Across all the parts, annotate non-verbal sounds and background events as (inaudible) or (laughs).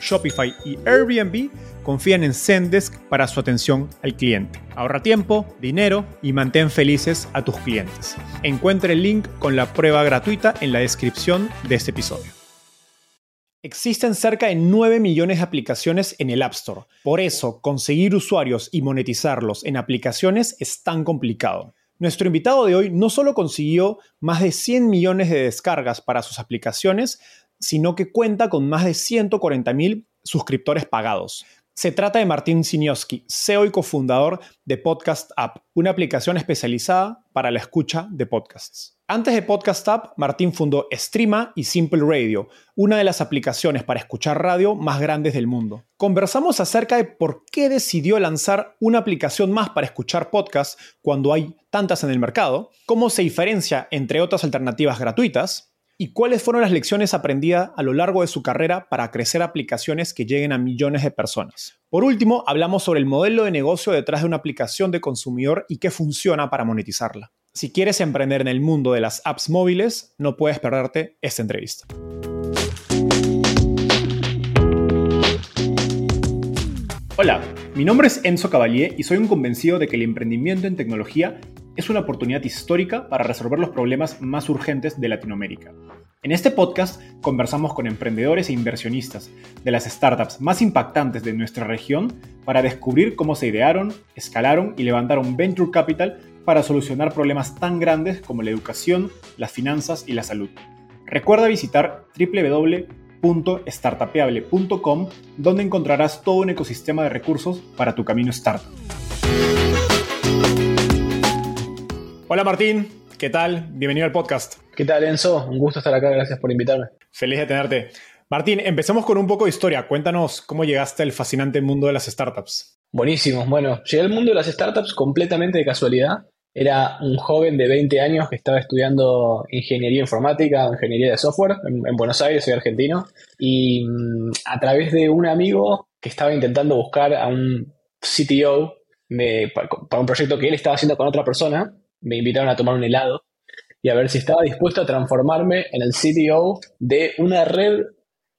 Shopify y Airbnb confían en Zendesk para su atención al cliente. Ahorra tiempo, dinero y mantén felices a tus clientes. Encuentre el link con la prueba gratuita en la descripción de este episodio. Existen cerca de 9 millones de aplicaciones en el App Store. Por eso, conseguir usuarios y monetizarlos en aplicaciones es tan complicado. Nuestro invitado de hoy no solo consiguió más de 100 millones de descargas para sus aplicaciones, sino que cuenta con más de 140 mil suscriptores pagados. Se trata de Martín Sinioski, CEO y cofundador de Podcast App, una aplicación especializada para la escucha de podcasts. Antes de Podcast App, Martín fundó Streama y Simple Radio, una de las aplicaciones para escuchar radio más grandes del mundo. Conversamos acerca de por qué decidió lanzar una aplicación más para escuchar podcasts cuando hay tantas en el mercado, cómo se diferencia entre otras alternativas gratuitas, ¿Y cuáles fueron las lecciones aprendidas a lo largo de su carrera para crecer aplicaciones que lleguen a millones de personas? Por último, hablamos sobre el modelo de negocio detrás de una aplicación de consumidor y qué funciona para monetizarla. Si quieres emprender en el mundo de las apps móviles, no puedes perderte esta entrevista. Hola, mi nombre es Enzo Cavalier y soy un convencido de que el emprendimiento en tecnología es una oportunidad histórica para resolver los problemas más urgentes de Latinoamérica. En este podcast conversamos con emprendedores e inversionistas de las startups más impactantes de nuestra región para descubrir cómo se idearon, escalaron y levantaron venture capital para solucionar problemas tan grandes como la educación, las finanzas y la salud. Recuerda visitar www.startapeable.com donde encontrarás todo un ecosistema de recursos para tu camino startup. Hola Martín, ¿qué tal? Bienvenido al podcast. ¿Qué tal Enzo? Un gusto estar acá, gracias por invitarme. Feliz de tenerte. Martín, empecemos con un poco de historia. Cuéntanos cómo llegaste al fascinante mundo de las startups. Buenísimo. Bueno, llegué al mundo de las startups completamente de casualidad. Era un joven de 20 años que estaba estudiando ingeniería informática o ingeniería de software en, Buenos Aires, soy argentino. Y mm, a través de un amigo que estaba intentando buscar a un CTO para un proyecto que él estaba haciendo con otra persona, me invitaron a tomar un helado y a ver si estaba dispuesto a transformarme en el CTO de una red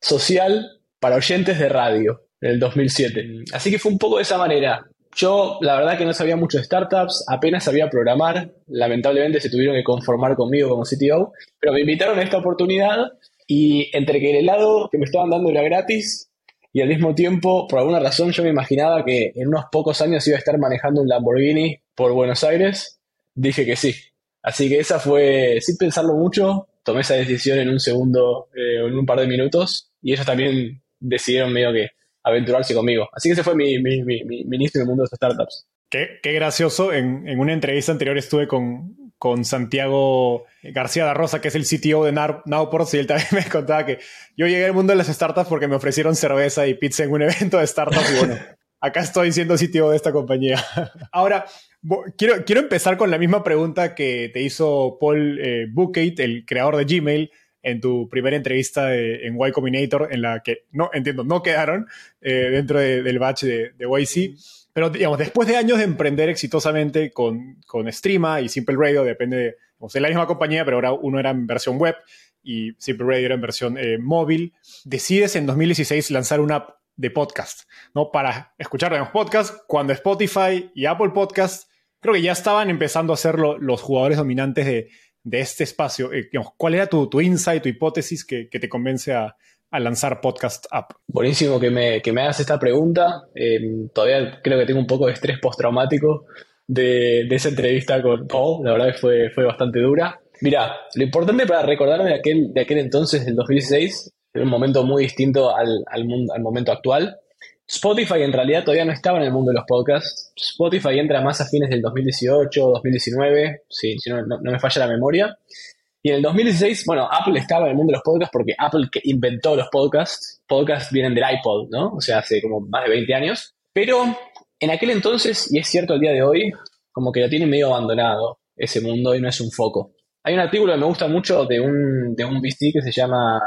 social para oyentes de radio en el 2007. Así que fue un poco de esa manera. Yo, la verdad que no sabía mucho de startups, apenas sabía programar, lamentablemente se tuvieron que conformar conmigo como CTO, pero me invitaron a esta oportunidad y entre que el helado que me estaban dando era gratis y al mismo tiempo, por alguna razón, yo me imaginaba que en unos pocos años iba a estar manejando un Lamborghini por Buenos Aires dije que sí. Así que esa fue, sin pensarlo mucho, tomé esa decisión en un segundo, eh, en un par de minutos, y ellos también decidieron medio que aventurarse conmigo. Así que ese fue mi, mi, mi, mi inicio en el mundo de las startups. Qué, qué gracioso. En, en, una entrevista anterior estuve con, con Santiago García da Rosa, que es el CTO de Nowports, y él también (laughs) me contaba que yo llegué al mundo de las startups porque me ofrecieron cerveza y pizza en un evento de startups, y bueno, (laughs) acá estoy siendo CTO de esta compañía. (laughs) Ahora, Quiero, quiero empezar con la misma pregunta que te hizo Paul eh, el creador de Gmail, en tu primera entrevista en Y Combinator, en la que, no entiendo, no quedaron eh, dentro del batch de, de YC. Pero, digamos, después de años de emprender exitosamente con, con Streama y Simple Radio, depende de, de la misma compañía, pero ahora uno era en versión web y Simple Radio era en versión eh, móvil, decides en 2016 lanzar una app de podcast, ¿no? Para escuchar los podcasts cuando Spotify y Apple Podcast creo que ya estaban empezando a ser los jugadores dominantes de, este espacio. Eh, ¿Cuál era tu, tu, insight, tu hipótesis que, te convence a, lanzar Podcast App? Buenísimo que me, que me hagas esta pregunta. Eh, todavía creo que tengo un poco de estrés postraumático de, de esa entrevista con Paul. La verdad que fue, fue bastante dura. Mira, lo importante para recordarme de aquel, de aquel entonces, del 2016, un momento muy distinto al, al, mundo, al momento actual. Spotify en realidad todavía no estaba en el mundo de los podcasts. Spotify entra más a fines del 2018 o 2019, si, si no, no, me falla la memoria. Y en el 2016, bueno, Apple estaba en el mundo de los podcasts porque Apple inventó los podcasts. Podcasts vienen del iPod, ¿no? O sea, hace como más de 20 años. Pero en aquel entonces, y es cierto el día de hoy, como que lo tiene medio abandonado ese mundo y no es un foco. Hay un artículo que me gusta mucho de un, de un VC que se llama,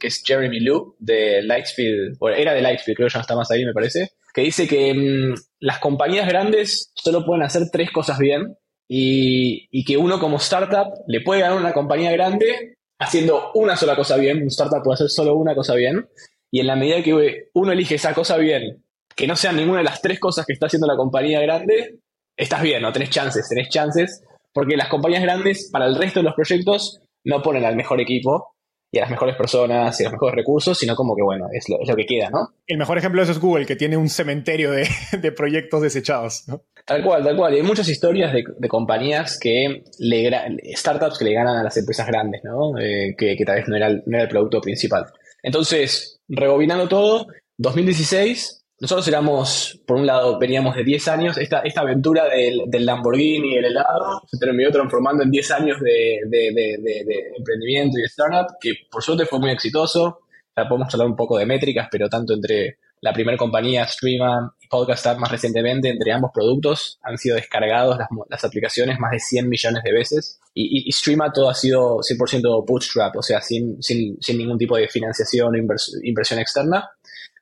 que es Jeremy Liu, de Lightspeed, o era de Lightspeed, creo que ya no está más ahí, me parece, que dice que mm, las compañías grandes solo pueden hacer tres cosas bien y, y, que uno como startup le puede ganar una compañía grande haciendo una sola cosa bien, un startup puede hacer solo una cosa bien, y en la medida que uno elige esa cosa bien, que no sean ninguna de las tres cosas que está haciendo la compañía grande, estás bien, no tenés chances, tenés chances porque las compañías grandes, para el resto de los proyectos, no ponen al mejor equipo y a las mejores personas y a los mejores recursos, sino como que, bueno, es lo, que queda, ¿no? El mejor ejemplo de eso es Google, que tiene un cementerio de, (laughs) proyectos desechados, ¿no? Tal cual, tal cual. Y hay muchas historias de, compañías que le, startups que le ganan a las empresas grandes, ¿no? Eh, que, tal vez no era, no era el producto principal. Entonces, rebobinando todo, 2016 nosotros éramos, por un lado, veníamos de 10 años, esta, esta aventura del, del Lamborghini y el helado se terminó transformando en 10 años de, de, de, emprendimiento y de startup, que por suerte fue muy exitoso. Ya podemos hablar un poco de métricas, pero tanto entre la primera compañía, Streama, y Podcastar más recientemente, entre ambos productos han sido descargados las, las aplicaciones más de 100 millones de veces. Y, y, Streama todo ha sido 100% bootstrap, o sea, sin, sin, sin ningún tipo de financiación o inversión externa.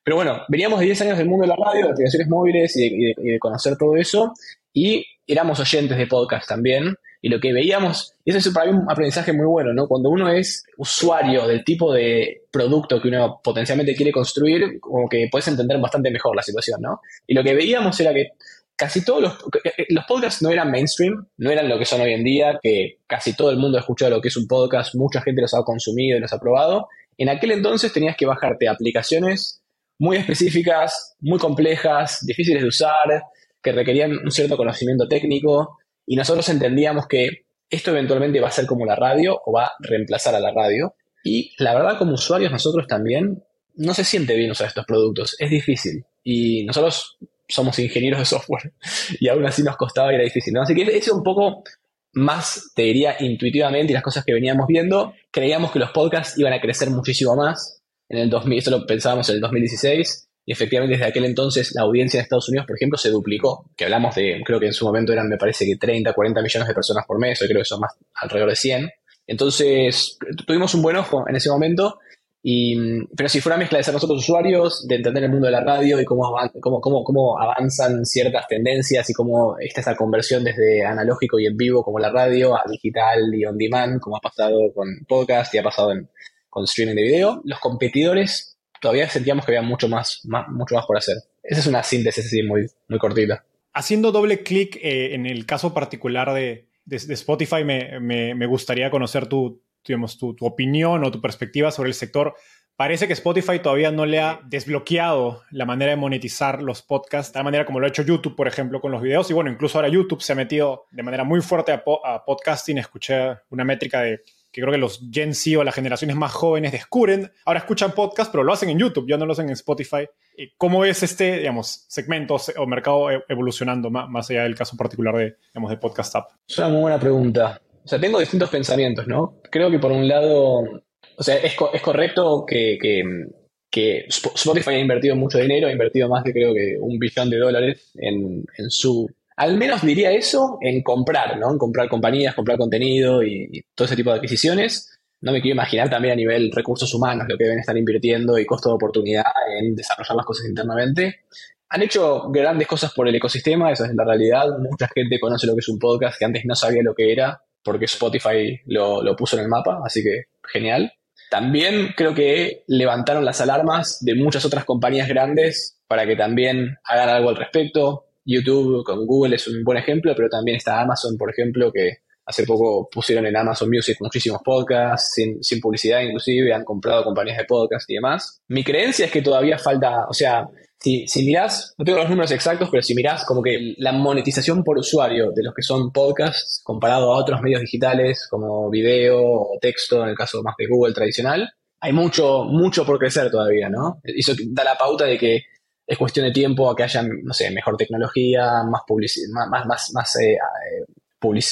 Pero bueno, veníamos de 10 años del mundo de la radio, de aplicaciones móviles y de, conocer todo eso, y éramos oyentes de podcast también, y lo que veíamos, y eso es para mí un aprendizaje muy bueno, ¿no? Cuando uno es usuario del tipo de producto que uno potencialmente quiere construir, como que puedes entender bastante mejor la situación, ¿no? Y lo que veíamos era que casi todos los, los podcasts no eran mainstream, no eran lo que son hoy en día, que casi todo el mundo ha escuchado lo que es un podcast, mucha gente los ha consumido y los ha probado. En aquel entonces tenías que bajarte aplicaciones muy específicas, muy complejas, difíciles de usar, que requerían un cierto conocimiento técnico, y nosotros entendíamos que esto eventualmente va a ser como la radio o va a reemplazar a la radio. Y la verdad, como usuarios, nosotros también no se siente bien usar estos productos, es difícil. Y nosotros somos ingenieros de software (laughs) y aún así nos costaba y era difícil. Así que ese un poco más, te diría, intuitivamente y las cosas que veníamos viendo, creíamos que los podcasts iban a crecer muchísimo más en el 2000, esto lo pensábamos en el 2016, y efectivamente desde aquel entonces la audiencia en Estados Unidos, por ejemplo, se duplicó, que hablamos de, creo que en su momento eran, me parece que 30, 40 millones de personas por mes, hoy creo que son más alrededor de 100. Entonces, tuvimos un buen ojo en ese momento, y, pero si fuera mezcla de ser nosotros usuarios, de entender el mundo de la radio y cómo, cómo, cómo, cómo avanzan ciertas tendencias y cómo está esa conversión desde analógico y en vivo como la radio a digital y on demand, como ha pasado con podcast y ha pasado en, con streaming de video. Los competidores todavía sentíamos que había mucho más, mucho más por hacer. Esa es una síntesis así muy, muy cortita. Haciendo doble clic eh, en el caso particular de, Spotify, me, gustaría conocer tu, digamos, tu, opinión o tu perspectiva sobre el sector. Parece que Spotify todavía no le ha desbloqueado la manera de monetizar los podcasts, de la manera como lo ha hecho YouTube, por ejemplo, con los videos. Y bueno, incluso ahora YouTube se ha metido de manera muy fuerte a podcasting. Escuché una métrica de que creo que los Gen Z o las generaciones más jóvenes descubren, ahora escuchan podcast, pero lo hacen en YouTube, ya no lo hacen en Spotify. ¿Cómo es este, digamos, segmento o mercado e-, evolucionando más, allá del caso particular de, digamos, de Podcast App? Es una muy buena pregunta. O sea, tengo distintos pensamientos, ¿no? Creo que por un lado, o sea, es, es correcto que, que, que, Spotify ha invertido mucho dinero, ha invertido más de creo que un billón de dólares en, en su al menos diría eso en comprar, ¿no? En comprar compañías, comprar contenido y, todo ese tipo de adquisiciones. No me quiero imaginar también a nivel recursos humanos lo que deben estar invirtiendo y costo de oportunidad en desarrollar las cosas internamente. Han hecho grandes cosas por el ecosistema, esa es la realidad. Mucha gente conoce lo que es un podcast que antes no sabía lo que era porque Spotify lo, lo puso en el mapa, así que genial. También creo que levantaron las alarmas de muchas otras compañías grandes para que también hagan algo al respecto. YouTube con Google es un buen ejemplo, pero también está Amazon, por ejemplo, que Hace poco pusieron en Amazon Music muchísimos podcasts, sin, publicidad inclusive, han comprado compañías de podcast y demás. Mi creencia es que todavía falta, o sea, si, si mirás, no tengo los números exactos, pero si mirás como que la monetización por usuario de los que son podcasts comparado a otros medios digitales como video o texto, en el caso más de Google tradicional, hay mucho, mucho por crecer todavía, ¿no? Eso da la pauta de que es cuestión de tiempo a que haya, no sé, mejor tecnología, más publicidad, más, más, más, eh, eh, public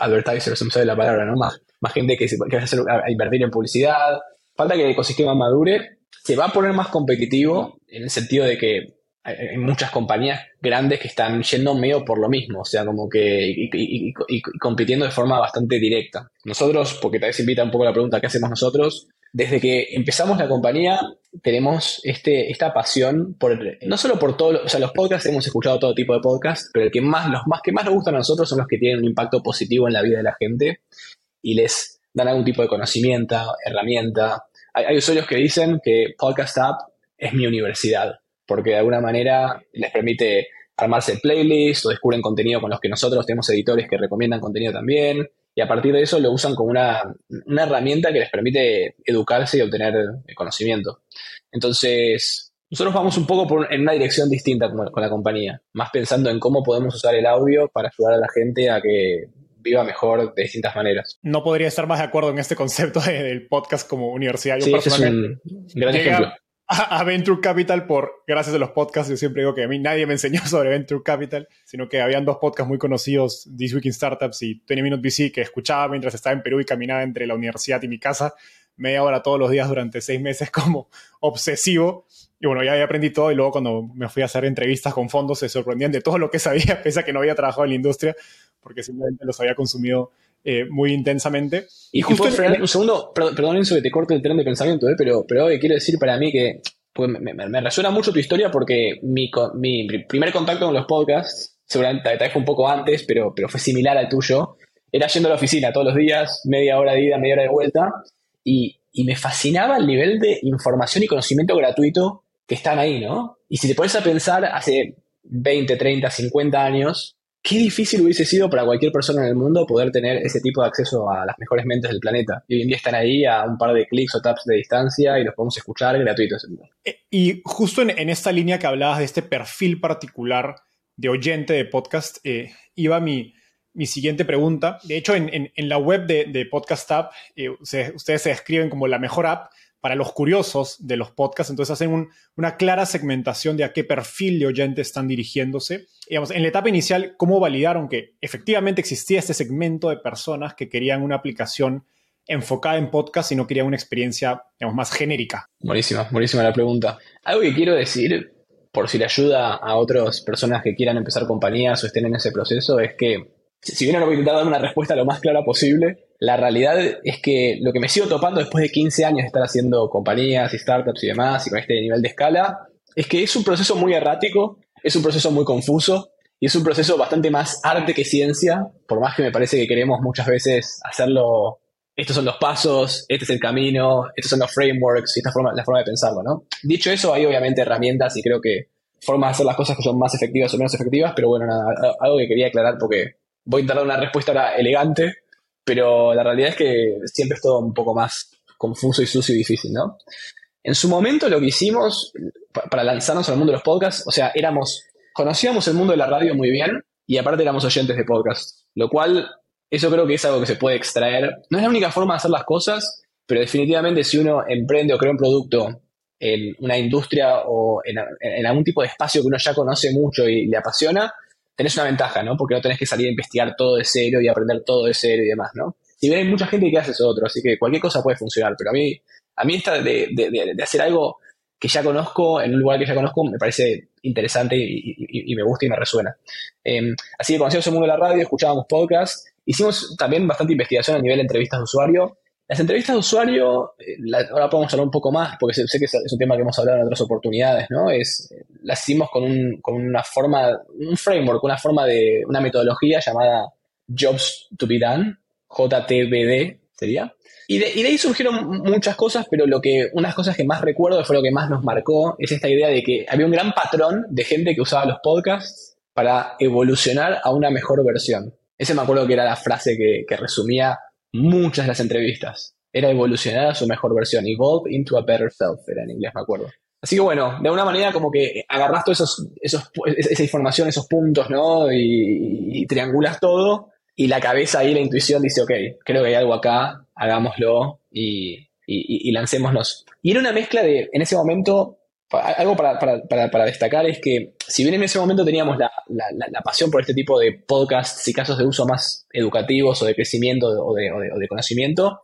advertisers, no me la palabra, ¿no? Más, más gente que, se, que va a, invertir en publicidad. Falta que el ecosistema madure. Se va a poner más competitivo en el sentido de que hay muchas compañías grandes que están yendo medio por lo mismo, o sea, como que y, compitiendo de forma bastante directa. Nosotros, porque tal vez invita un poco la pregunta, ¿qué hacemos nosotros? Desde que empezamos la compañía, tenemos este, esta pasión por, no solo por todos, o sea, los podcasts, hemos escuchado todo tipo de podcasts, pero el que más, los más que más nos gustan a nosotros son los que tienen un impacto positivo en la vida de la gente y les dan algún tipo de conocimiento, herramienta. Hay, hay usuarios que dicen que Podcast App es mi universidad, porque de alguna manera les permite armarse playlists o descubren contenido con los que nosotros tenemos editores que recomiendan contenido también y a partir de eso lo usan como una, herramienta que les permite educarse y obtener conocimiento. Entonces, nosotros vamos un poco en una dirección distinta con, con, la compañía, más pensando en cómo podemos usar el audio para ayudar a la gente a que viva mejor de distintas maneras. No podría estar más de acuerdo en este concepto (laughs) del podcast como universidad. Yo sí, es un gran ejemplo a, Venture Capital por gracias a los podcasts. Yo siempre digo que a mí nadie me enseñó (laughs) sobre Venture Capital, sino que habían dos podcasts muy conocidos, This Week in Startups y 20 Minute VC, que escuchaba mientras estaba en Perú y caminaba entre la universidad y mi casa, media hora todos los días durante seis meses (laughs) como obsesivo. Y bueno, ya aprendí todo y luego cuando me fui a hacer entrevistas con fondos se sorprendían de todo lo que sabía, (laughs) pese a que no había trabajado en la industria, porque simplemente los había consumido eh, muy intensamente. Y, justo un segundo, perdón, eso que te corte el tren de pensamiento, eh, pero, pero quiero decir para mí que pues, me, resuena mucho tu historia porque mi, mi, primer contacto con los podcasts, seguramente fue un poco antes, pero, pero fue similar al tuyo, era yendo a la oficina todos los días, media hora de ida, media hora de vuelta, y, y me fascinaba el nivel de información y conocimiento gratuito que están ahí, ¿no? Y si te pones a pensar, hace 20, 30, 50 años, qué difícil hubiese sido para cualquier persona en el mundo poder tener ese tipo de acceso a las mejores mentes del planeta. Y hoy en día están ahí a un par de clics o taps de distancia y los podemos escuchar gratuitos. Eh, y justo en, esta línea que hablabas de este perfil particular de oyente de podcast, eh, iba mi, mi siguiente pregunta. De hecho, en, la web de, Podcast App, eh, ustedes se describen como la mejor app para los curiosos de los podcasts, entonces hacen una clara segmentación de a qué perfil de oyente están dirigiéndose. Digamos, en la etapa inicial, ¿cómo validaron que efectivamente existía este segmento de personas que querían una aplicación enfocada en podcast y no querían una experiencia digamos, más genérica? Buenísima, buenísima la pregunta. Algo que quiero decir, por si le ayuda a otras personas que quieran empezar compañías o estén en ese proceso, es que si bien no voy a dar una respuesta lo más clara posible, la realidad es que lo que me sigo topando después de 15 años de estar haciendo compañías y startups y demás, y con este nivel de escala, es que es un proceso muy errático, es un proceso muy confuso, y es un proceso bastante más arte que ciencia, por más que me parece que queremos muchas veces hacerlo, estos son los pasos, este es el camino, estos son los frameworks y esta forma, la forma de pensarlo, ¿no? Dicho eso, hay obviamente herramientas y creo que formas de hacer las cosas que son más efectivas o menos efectivas, pero bueno, nada, algo que quería aclarar porque voy a dar una respuesta ahora elegante, pero la realidad es que siempre es todo un poco más confuso y sucio y difícil, ¿no? En su momento lo que hicimos para lanzarnos al mundo de los podcasts, o sea, éramos, conocíamos el mundo de la radio muy bien y aparte éramos oyentes de podcasts, lo cual eso creo que es algo que se puede extraer. No es la única forma de hacer las cosas, pero definitivamente si uno emprende o crea un producto en una industria o en, en algún tipo de espacio que uno ya conoce mucho y le apasiona, tenés una ventaja, ¿no? Porque no tenés que salir a investigar todo de cero y aprender todo de cero y demás, ¿no? Si bien hay mucha gente que hace eso otro, así que cualquier cosa puede funcionar, pero a mí, a mí esta de, de, hacer algo que ya conozco, en un lugar que ya conozco, me parece interesante y, me gusta y me resuena. Em, así que conocíamos el mundo de la radio, escuchábamos podcasts, hicimos también bastante investigación a nivel de entrevistas de usuario, las entrevistas de usuario, eh, ahora podemos hablar un poco más, porque sé, que es un tema que hemos hablado en otras oportunidades, ¿no? Es, las hicimos con, un, con una forma, un framework, una forma de, una metodología llamada Jobs to be Done, JTBD sería. Y de, y de ahí surgieron muchas cosas, pero lo que, unas cosas que más recuerdo, fue lo que más nos marcó, es esta idea de que había un gran patrón de gente que usaba los podcasts para evolucionar a una mejor versión. Ese me acuerdo que era la frase que, que resumía muchas de las entrevistas. Era evolucionar a su mejor versión, evolve into a better self, era en inglés, me acuerdo. Así que bueno, de alguna manera como que agarras toda esos, esos, esa información, esos puntos, ¿no? Y, triangulas todo y la cabeza ahí, la intuición dice, ok, creo que hay algo acá, hagámoslo y, y, y lancémonos. Y era una mezcla de, en ese momento, algo para, destacar es que si bien en ese momento teníamos la, la, la, pasión por este tipo de podcasts y casos de uso más educativos o de crecimiento o de, o de, conocimiento,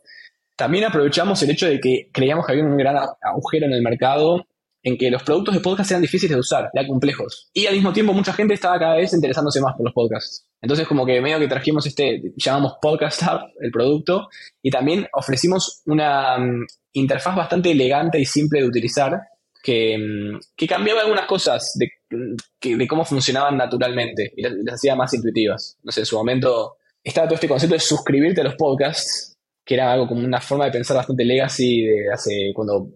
también aprovechamos el hecho de que creíamos que había un gran agujero en el mercado en que los productos de podcast eran difíciles de usar, eran complejos. Y al mismo tiempo mucha gente estaba cada vez interesándose más por los podcasts. Entonces como que medio que trajimos este, llamamos Podcast App, el producto, y también ofrecimos una mm, interfaz bastante elegante y simple de utilizar, que, mm, que cambiaba algunas cosas de, cómo funcionaban naturalmente y las, hacía más intuitivas. No sé, en su momento estaba todo este concepto de suscribirte a los podcasts, que era algo como una forma de pensar bastante legacy de hace cuando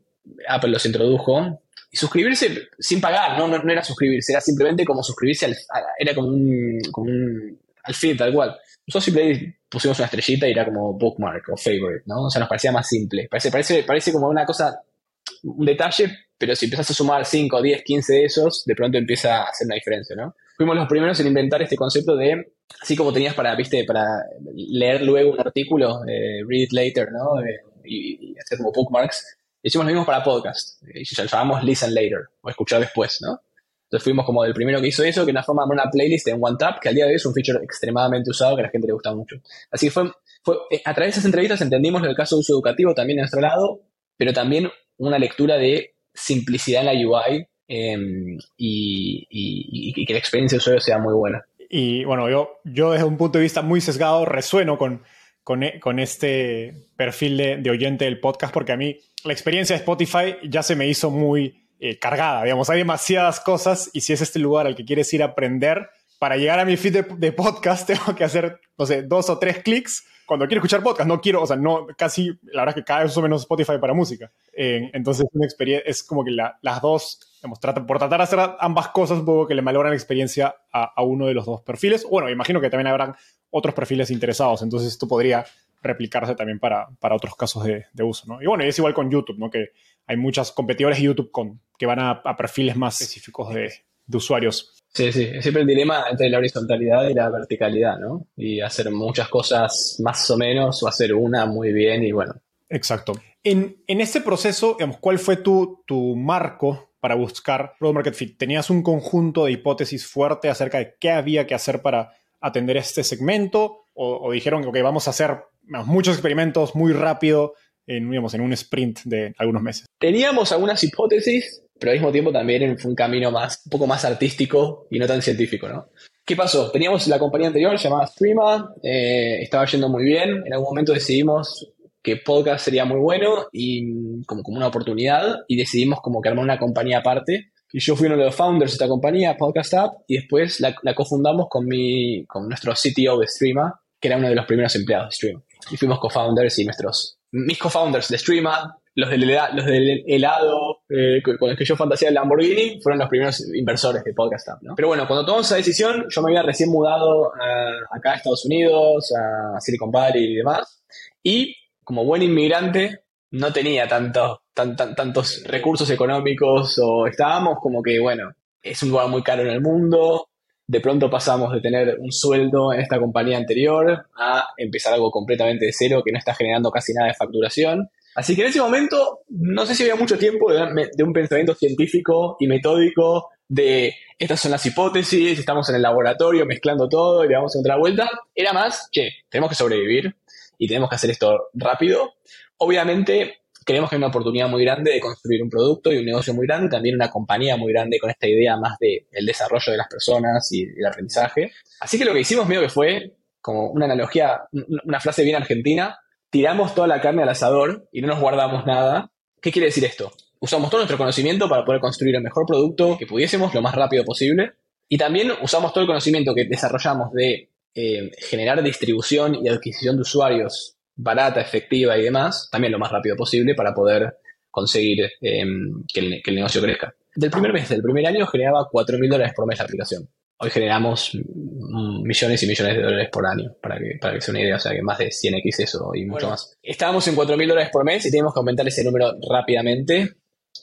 Apple los introdujo, y suscribirse sin pagar, no, no, era suscribirse, era simplemente como suscribirse al, era como un, como un al feed tal cual. Nosotros simplemente pusimos una estrellita y era como bookmark o favorite, ¿no? O sea, nos parecía más simple. Parece, parece, parece como una cosa, un detalle, pero si empiezas a sumar 5, 10, 15 de esos, de pronto empieza a hacer una diferencia, ¿no? Fuimos los primeros en inventar este concepto de, así como tenías para, viste, para leer luego un artículo, eh, read it later, ¿no? Eh, y, y, hacer como bookmarks, Hicimos lo mismo para podcast. Y llamamos Listen Later, o escuchar después, ¿no? Entonces fuimos como el primero que hizo eso, que una forma de una playlist en OneTap, que al día de hoy es un feature extremadamente usado que a la gente le gusta mucho. Así que fue, fue eh, a través de esas entrevistas entendimos el caso de uso educativo también de nuestro lado, pero también una lectura de simplicidad en la UI em, y, que la experiencia de usuario sea muy buena. Y bueno, yo, yo desde un punto de vista muy sesgado resueno con, con, e, con este perfil de, de oyente del podcast porque a mí la experiencia de Spotify ya se me hizo muy eh, cargada, digamos, hay demasiadas cosas y si es este lugar al que quieres ir a aprender, para llegar a mi feed de, podcast (laughs) tengo que hacer, no sé, dos o tres clics cuando quiero escuchar podcast, no quiero, o sea, no, casi, la verdad es que cada vez uso menos Spotify para música. Eh, entonces, una experiencia, es como que las dos, digamos, por tratar de hacer ambas cosas, un poco que le malogran la experiencia a, uno de los dos perfiles. Bueno, imagino que también habrán otros perfiles interesados, entonces esto podría replicarse también para, para otros casos de, de, uso, ¿no? Y bueno, es igual con YouTube, ¿no? Que hay muchos competidores de YouTube con, que van a, perfiles más específicos de, de, usuarios. Sí, sí, es siempre el dilema entre la horizontalidad y la verticalidad, ¿no? Y hacer muchas cosas más o menos o hacer una muy bien y bueno. Exacto. En, en este proceso, digamos, ¿cuál fue tu, tu marco para buscar Product Market Fit? ¿Tenías un conjunto de hipótesis fuerte acerca de qué había que hacer para atender este segmento? ¿O, dijeron que vamos a hacer muchos experimentos muy rápido en, digamos, en un sprint de algunos meses. Teníamos algunas hipótesis, pero al mismo tiempo también fue un camino más, un poco más artístico y no tan científico, ¿no? ¿Qué pasó? Teníamos la compañía anterior llamada Streama, eh, estaba yendo muy bien, en algún momento decidimos que podcast sería muy bueno y como, como una oportunidad y decidimos como que armar una compañía aparte y yo fui uno de los founders de esta compañía, Podcast App, y después la, la cofundamos con, mi, con nuestro CTO de Streama, que era uno de los primeros empleados de Stream. Y fuimos co-founders y nuestros, mis co-founders de Streama, los del, los del helado eh, con los que yo fantasía el Lamborghini, fueron los primeros inversores de Podcast App. Pero bueno, cuando tomamos esa decisión, yo me había recién mudado acá a Estados Unidos, a Silicon Valley y demás. Y como buen inmigrante, no tenía tantos, tan, tantos recursos económicos o estábamos como que, bueno, es un lugar muy caro en el mundo, de pronto pasamos de tener un sueldo en esta compañía anterior a empezar algo completamente de cero que no está generando casi nada de facturación. Así que en ese momento no sé si había mucho tiempo de, un pensamiento científico y metódico de estas son las hipótesis, estamos en el laboratorio mezclando todo y le vamos a otra vuelta. Era más que tenemos que sobrevivir y tenemos que hacer esto rápido. Obviamente creemos que hay una oportunidad muy grande de construir un producto y un negocio muy grande, también una compañía muy grande con esta idea más del el desarrollo de las personas y el aprendizaje. Así que lo que hicimos medio que fue como una analogía, una frase bien argentina, tiramos toda la carne al asador y no nos guardamos nada. ¿Qué quiere decir esto? Usamos todo nuestro conocimiento para poder construir el mejor producto que pudiésemos lo más rápido posible. Y también usamos todo el conocimiento que desarrollamos de eh, generar distribución y adquisición de usuarios barata, efectiva y demás, también lo más rápido posible para poder conseguir em, que, el, negocio crezca. Del primer mes, del primer año, generaba 4.000 dólares por mes la aplicación. Hoy generamos millones y millones de dólares por año, para que, para que sea una idea, o sea que más de 100x eso y mucho más. Estábamos en 4 mil dólares por mes y tenemos que aumentar ese número rápidamente.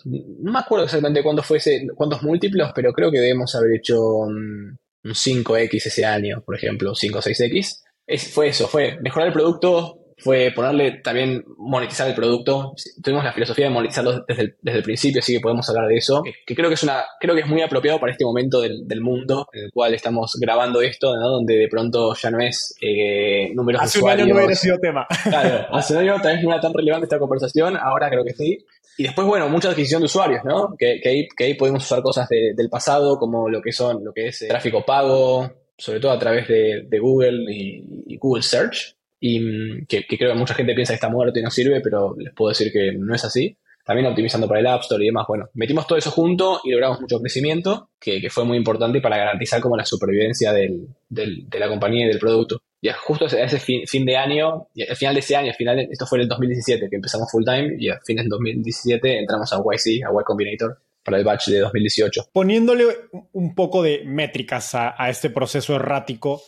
No me acuerdo exactamente cuánto fue ese, cuántos múltiplos, pero creo que debemos haber hecho un 5x ese año, por ejemplo, 5 o 6x. Es, fue eso, fue mejorar el producto, fue ponerle también monetizar el producto. Tuvimos la filosofía de monetizarlo desde el, desde el principio, así que podemos hablar de eso. Que, creo que es una, creo que es muy apropiado para este momento del, del mundo en el cual estamos grabando esto, ¿no? donde de pronto ya no es eh, números hace de usuarios. un año no hubiera sido tema. Claro, (laughs) hace un año tal vez no era tan relevante esta conversación, ahora creo que sí. Y después, bueno, mucha adquisición de usuarios, ¿no? Que, que, ahí, que ahí podemos usar cosas de, del pasado, como lo que son, lo que es eh, tráfico pago, sobre todo a través de, de Google y, y Google Search y mm, que, creo que mucha gente piensa que está muerto y no sirve, pero les puedo decir que no es así. También optimizando para el App Store y demás. Bueno, metimos todo eso junto y logramos mucho crecimiento, que, que fue muy importante para garantizar como la supervivencia del, del, de la compañía y del producto. Y justo ese, ese fin, fin, de año, al final de ese año, al final, esto fue en el 2017 que empezamos full time y al fin del 2017 entramos a YC, a Y Combinator, para el batch de 2018. Poniéndole un poco de métricas a, a este proceso errático,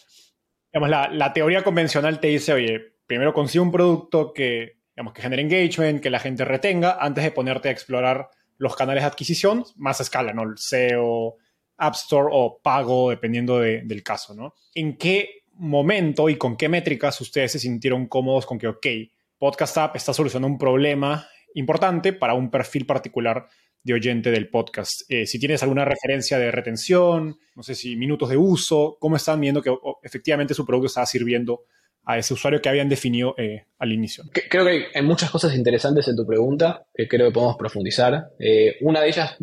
digamos, la, la, teoría convencional te dice, oye, primero consigue un producto que, digamos, que genere engagement, que la gente retenga, antes de ponerte a explorar los canales de adquisición más a escala, ¿no? El SEO, App Store o pago, dependiendo de, del caso, ¿no? ¿En qué momento y con qué métricas ustedes se sintieron cómodos con que, ok, Podcast App está solucionando un problema importante para un perfil particular de oyente del podcast. Eh, si tienes alguna referencia de retención, no sé si minutos de uso, cómo están viendo que oh, efectivamente su producto estaba sirviendo a ese usuario que habían definido eh, al inicio. Creo que hay muchas cosas interesantes en tu pregunta que creo que podemos profundizar. Eh, una de ellas,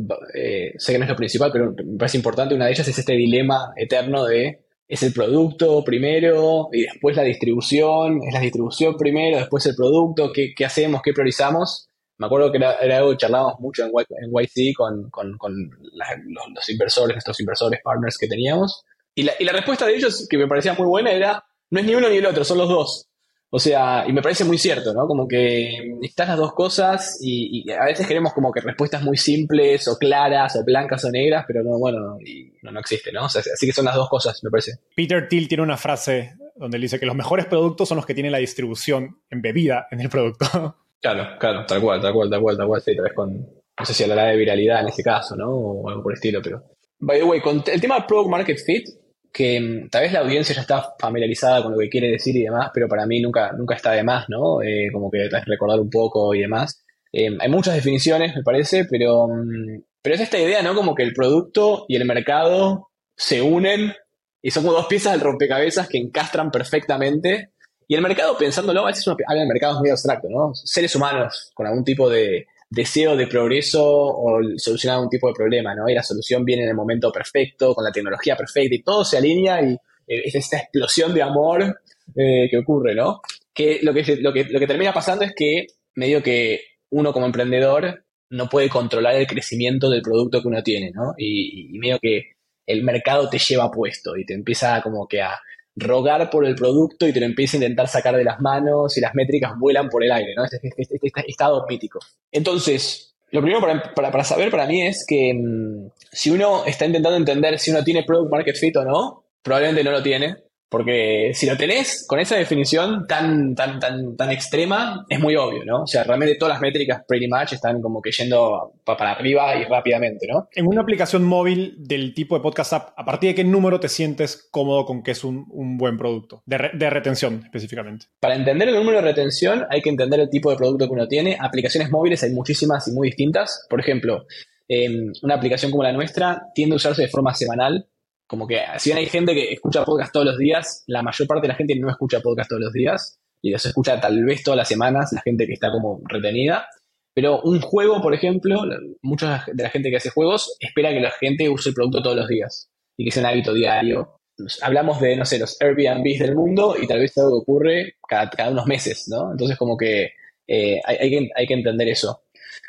sé que no es lo principal, pero me parece importante, una de ellas es este dilema eterno de es el producto primero y después la distribución, es la distribución primero, después el producto, qué, qué hacemos, qué priorizamos. Me acuerdo que era, era algo que charlábamos mucho en, en YC con, con, con la, los, los, inversores, nuestros inversores, partners que teníamos. Y la, y la respuesta de ellos, que me parecía muy buena, era, no es ni uno ni el otro, son los dos. O sea, y me parece muy cierto, ¿no? Como que están las dos cosas y, y, a veces queremos como que respuestas muy simples o claras o blancas o negras, pero no, bueno, y no, no existe, ¿no? O sea, así que son las dos cosas, me parece. Peter Thiel tiene una frase donde él dice que los mejores productos son los que tienen la distribución embebida en el producto. (laughs) Claro, claro, tal cual, tal cual, tal cual, tal cual, sí, tal vez con, no sé si hablará de viralidad en ese caso, ¿no? O algo por el estilo, pero... By the way, con el tema del Product Market Fit, que mm, tal vez la audiencia ya está familiarizada con lo que quiere decir y demás, pero para mí nunca, nunca está de más, ¿no? Eh, como que recordar un poco y demás. Eh, hay muchas definiciones, me parece, pero, mm, pero es esta idea, ¿no? Como que el producto y el mercado se unen y son como dos piezas del rompecabezas que encastran perfectamente y el mercado, pensándolo, a veces uno habla del mercado muy abstracto, ¿no? Seres humanos con algún tipo de deseo de progreso o solucionar algún tipo de problema, ¿no? Y la solución viene en el momento perfecto, con la tecnología perfecta y todo se alinea y eh, es esta explosión de amor eh, que ocurre, ¿no? Que lo que, lo, que lo que termina pasando es que medio que uno como emprendedor no puede controlar el crecimiento del producto que uno tiene, ¿no? Y, y medio que el mercado te lleva puesto y te empieza como que a, rogar por el producto y te lo empieza a intentar sacar de las manos y las métricas vuelan por el aire, ¿no? Este, este, este, estado mítico. Entonces, lo primero para, para, saber para mí es que mmm, si uno está intentando entender si uno tiene product market fit o no, probablemente no lo tiene. Porque si lo tenés con esa definición tan, tan, tan, tan extrema, es muy obvio, ¿no? O sea, realmente todas las métricas pretty much están como que yendo para arriba y rápidamente, ¿no? En una aplicación móvil del tipo de podcast app, ¿a partir de qué número te sientes cómodo con que es un, un buen producto? De, re, de, retención, específicamente. Para entender el número de retención, hay que entender el tipo de producto que uno tiene. Aplicaciones móviles hay muchísimas y muy distintas. Por ejemplo, eh, una aplicación como la nuestra tiende a usarse de forma semanal como que si bien hay gente que escucha podcast todos los días, la mayor parte de la gente no escucha podcast todos los días y los escucha tal vez todas las semanas, la gente que está como retenida. Pero un juego, por ejemplo, mucha de la gente que hace juegos espera que la gente use el producto todos los días y que sea un hábito diario. Hablamos de, no sé, los Airbnbs del mundo y tal vez algo ocurre cada, cada unos meses, ¿no? Entonces como que, eh, hay, hay, que hay que entender eso.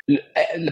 Eh,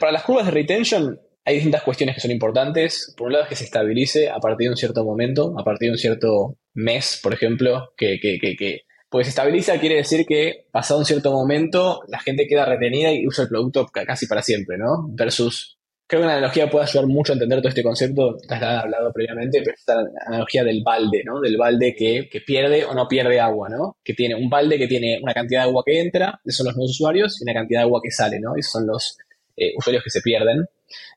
para las curvas de retention, hay distintas cuestiones que son importantes. Por un lado es que se estabilice a partir de un cierto momento, a partir de un cierto mes, por ejemplo, que, que, que, que porque se estabiliza quiere decir que pasado un cierto momento la gente queda retenida y usa el producto casi para siempre, ¿no? Versus creo que una analogía puede ayudar mucho a entender todo este concepto, te has hablado previamente, pero esta analogía del balde, ¿no? Del balde que, que, pierde o no pierde agua, ¿no? Que tiene un balde que tiene una cantidad de agua que entra, esos son los nuevos usuarios, y una cantidad de agua que sale, ¿no? Esos son los eh, usuarios que se pierden.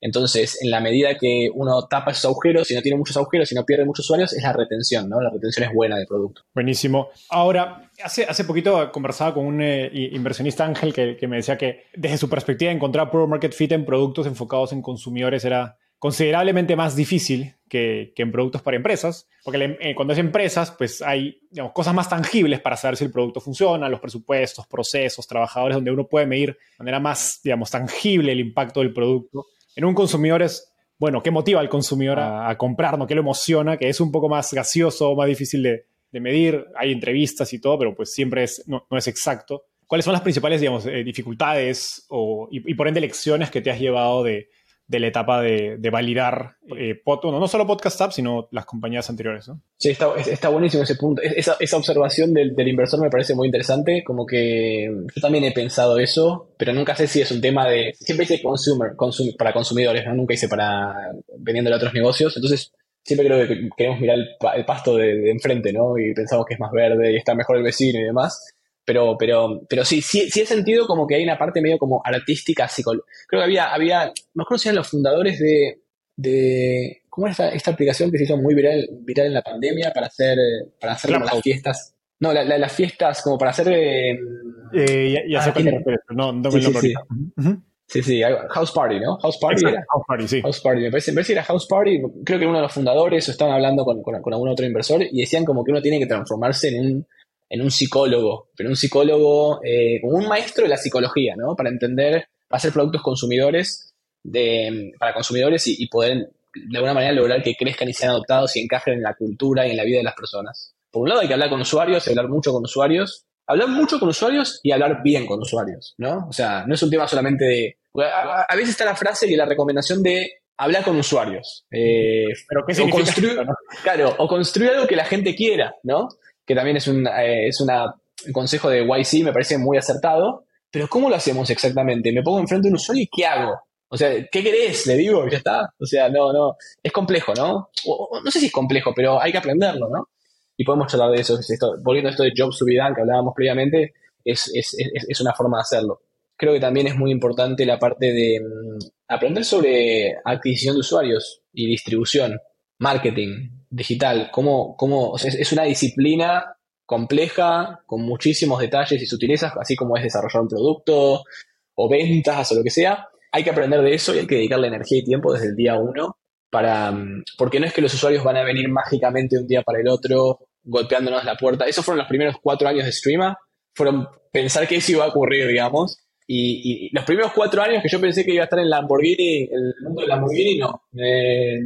Entonces, en la medida que uno tapa esos agujeros, si no tiene muchos agujeros, si no pierde muchos usuarios, es la retención, ¿no? La retención es buena del producto. Buenísimo. Ahora, hace, hace poquito conversaba con un eh, inversionista ángel que, me decía que desde su perspectiva encontrar Pro Market Fit en productos enfocados en consumidores era considerablemente más difícil que, en productos para empresas, porque eh, cuando es empresas, pues hay cosas más tangibles para saber si el producto funciona, los presupuestos, procesos, trabajadores, donde uno puede medir de manera más, digamos, tangible el impacto del producto. En un consumidor es, bueno, ¿qué motiva al consumidor a, a comprar? ¿no? ¿Qué lo emociona? Que es un poco más gaseoso, más difícil de, medir. Hay entrevistas y todo, pero pues siempre es, no, no es exacto. ¿Cuáles son las principales, digamos, eh, dificultades o, y por ende lecciones que te has llevado de, de la etapa de, de validar eh, pod, no, no solo Podcast App, sino las compañías anteriores. ¿no? Sí, está, está buenísimo ese punto. Esa, esa observación del, del, inversor me parece muy interesante. Como que yo también he pensado eso, pero nunca sé si es un tema de. Siempre hice consumer, consum, para consumidores, ¿no? nunca hice para vendiendo a otros negocios. Entonces, siempre creo que queremos mirar el, el pasto de, de, enfrente, ¿no? Y pensamos que es más verde y está mejor el vecino y demás. Pero, pero, pero sí, sí, sí he sentido como que hay una parte medio como artística, psicológica. Creo que había, había, no eran los fundadores de, de ¿cómo es esta, esta, aplicación que se hizo muy viral, viral en la pandemia para hacer, para hacer las fiestas? No, la, la, las fiestas como para hacer... Eh, eh, ya, ya ah, es, no, no me sí, lo sí, sí. Sí, sí, House Party, ¿no? House Party Exacto, era. House Party, sí. House Party, me parece, me parece que era House Party, creo que uno de los fundadores o estaban hablando con, con, con algún otro inversor y decían como que uno tiene que transformarse en un, en un psicólogo, pero un psicólogo eh, un maestro de la psicología, ¿no? Para entender, para hacer productos consumidores, de, para consumidores y, y, poder de alguna manera lograr que crezcan y sean adoptados y encajen en la cultura y en la vida de las personas. Por un lado hay que hablar con usuarios, hablar mucho con usuarios, hablar mucho con usuarios y hablar bien con usuarios, ¿no? O sea, no es un tema solamente de... A, a veces está la frase y la recomendación de hablar con usuarios. Eh, ¿Pero qué? O construir, ¿no? Claro, o construir algo que la gente quiera, ¿no? Que también es un, eh, es una, un consejo de YC, me parece muy acertado. Pero ¿cómo lo hacemos exactamente? Me pongo enfrente de un usuario y ¿qué hago? O sea, ¿qué querés? Le digo, ya está. O sea, no, no. Es complejo, ¿no? No sé si es complejo, pero hay que aprenderlo, ¿no? Y podemos charlar de eso. Volviendo a esto de be done que hablábamos previamente, es, es, es, es, una forma de hacerlo. Creo que también es muy importante la parte de um, aprender sobre adquisición de usuarios y distribución, marketing, digital, cómo, cómo o sea, es, una disciplina compleja, con muchísimos detalles y sutilezas, así como es desarrollar un producto o ventas o lo que sea. Hay que aprender de eso y hay que dedicarle energía y tiempo desde el día uno para, porque no es que los usuarios van a venir mágicamente de un día para el otro golpeándonos la puerta. Esos fueron los primeros cuatro años de Streama, fueron pensar que eso iba a ocurrir, digamos, y, y, los primeros cuatro años que yo pensé que iba a estar en Lamborghini, el mundo de Lamborghini, no. Eh,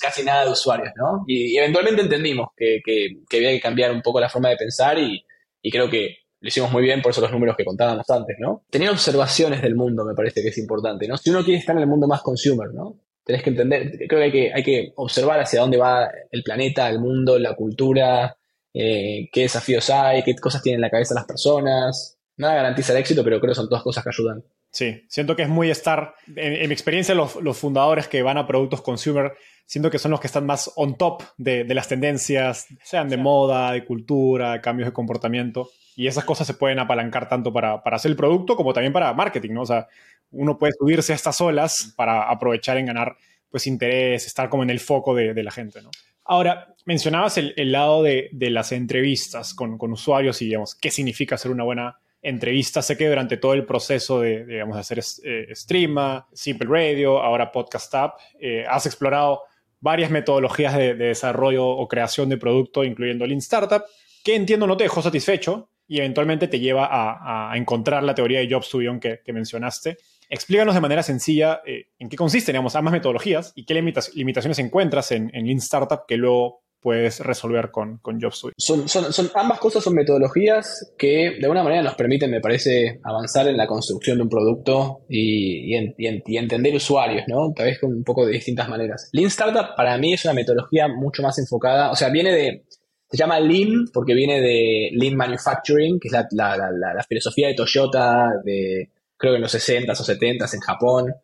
casi nada de usuarios, ¿no? Y, eventualmente entendimos que, que, que, había que cambiar un poco la forma de pensar y, y, creo que lo hicimos muy bien por eso los números que contábamos antes, ¿no? Tener observaciones del mundo me parece que es importante, ¿no? Si uno quiere estar en el mundo más consumer, ¿no? Tenés que entender, creo que hay que, hay que observar hacia dónde va el planeta, el mundo, la cultura, eh, qué desafíos hay, qué cosas tienen en la cabeza las personas, nada garantiza el éxito, pero creo que son todas cosas que ayudan. Sí, siento que es muy estar, en, en mi experiencia, los, los, fundadores que van a productos consumer, siento que son los que están más on top de, de las tendencias, sean de moda, de cultura, cambios de comportamiento. Y esas cosas se pueden apalancar tanto para, para hacer el producto como también para marketing, ¿no? O sea, uno puede subirse a estas olas para aprovechar en ganar pues interés, estar como en el foco de, de la gente, ¿no? Ahora, mencionabas el, el lado de, de, las entrevistas con, con usuarios y, digamos, qué significa ser una buena entrevistas. Sé que durante todo el proceso de, digamos, hacer eh, Streama, Simple Radio, ahora Podcast App, eh, has explorado varias metodologías de, de, desarrollo o creación de producto, incluyendo Lean Startup, que entiendo no te dejó satisfecho y eventualmente te lleva a, encontrar la teoría de Jobs to que, mencionaste. Explícanos de manera sencilla eh, en qué consisten digamos, ambas metodologías y qué limitaciones encuentras en, en Lean Startup que luego puedes resolver con, con JobSuite. Son, son, son, ambas cosas son metodologías que de alguna manera nos permiten, me parece, avanzar en la construcción de un producto y, y, en, y, en, y entender usuarios, ¿no? Tal vez con un poco de distintas maneras. Lean Startup para mí es una metodología mucho más enfocada, o sea, viene de, se llama Lean porque viene de Lean Manufacturing, que es la, la, la, la filosofía de Toyota de, creo que en los 60s o 70s en Japón,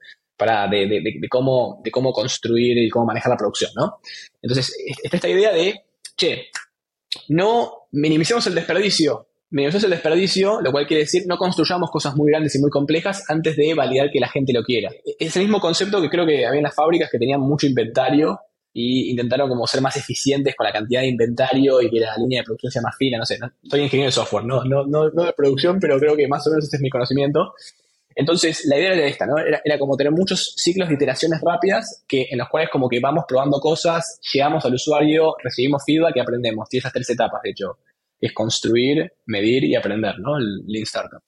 para de, de, cómo, de cómo construir y cómo manejar la producción, ¿no? Entonces, está esta idea de, che, no minimicemos el desperdicio, minimicemos el desperdicio, lo cual quiere decir no construyamos cosas muy grandes y muy complejas antes de validar que la gente lo quiera. Es el mismo concepto que creo que había en las fábricas que tenían mucho inventario y intentaron como ser más eficientes con la cantidad de inventario y que la línea de producción sea más fina, no sé, ¿no? soy ingeniero de software, no, no, no, no de producción, pero creo que más o menos este es mi conocimiento. Entonces, la idea era esta, ¿no? Era, como tener muchos ciclos de iteraciones rápidas que, en los cuales como que vamos probando cosas, llegamos al usuario, recibimos feedback y aprendemos. Tiene esas tres etapas, de hecho. Es construir, medir y aprender, ¿no? El Lean Startup.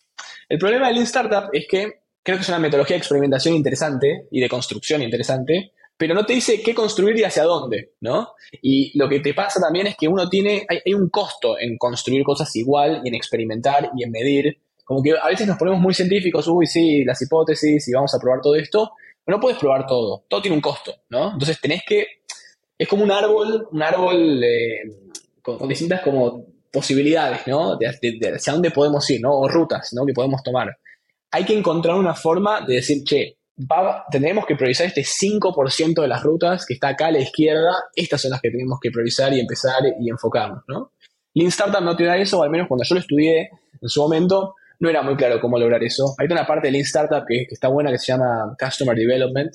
El problema del Lean Startup es que creo que es una metodología de experimentación interesante y de construcción interesante, pero no te dice qué construir y hacia dónde, ¿no? Y lo que te pasa también es que uno tiene, hay, hay un costo en construir cosas igual y en experimentar y en medir como que a veces nos ponemos muy científicos, uy, sí, las hipótesis y vamos a probar todo esto, pero no puedes probar todo, todo tiene un costo, ¿no? Entonces tenés que, es como un árbol, un árbol eh, con, distintas como posibilidades, ¿no? De, hacia dónde podemos ir, ¿no? O rutas, ¿no? Que podemos tomar. Hay que encontrar una forma de decir, che, tendremos que priorizar este 5% de las rutas que está acá a la izquierda, estas son las que tenemos que priorizar y empezar y enfocarnos, ¿no? Lean Startup no te da eso, al menos cuando yo lo estudié en su momento, no era muy claro cómo lograr eso. Hay una parte de Lean Startup que, está buena que se llama Customer Development,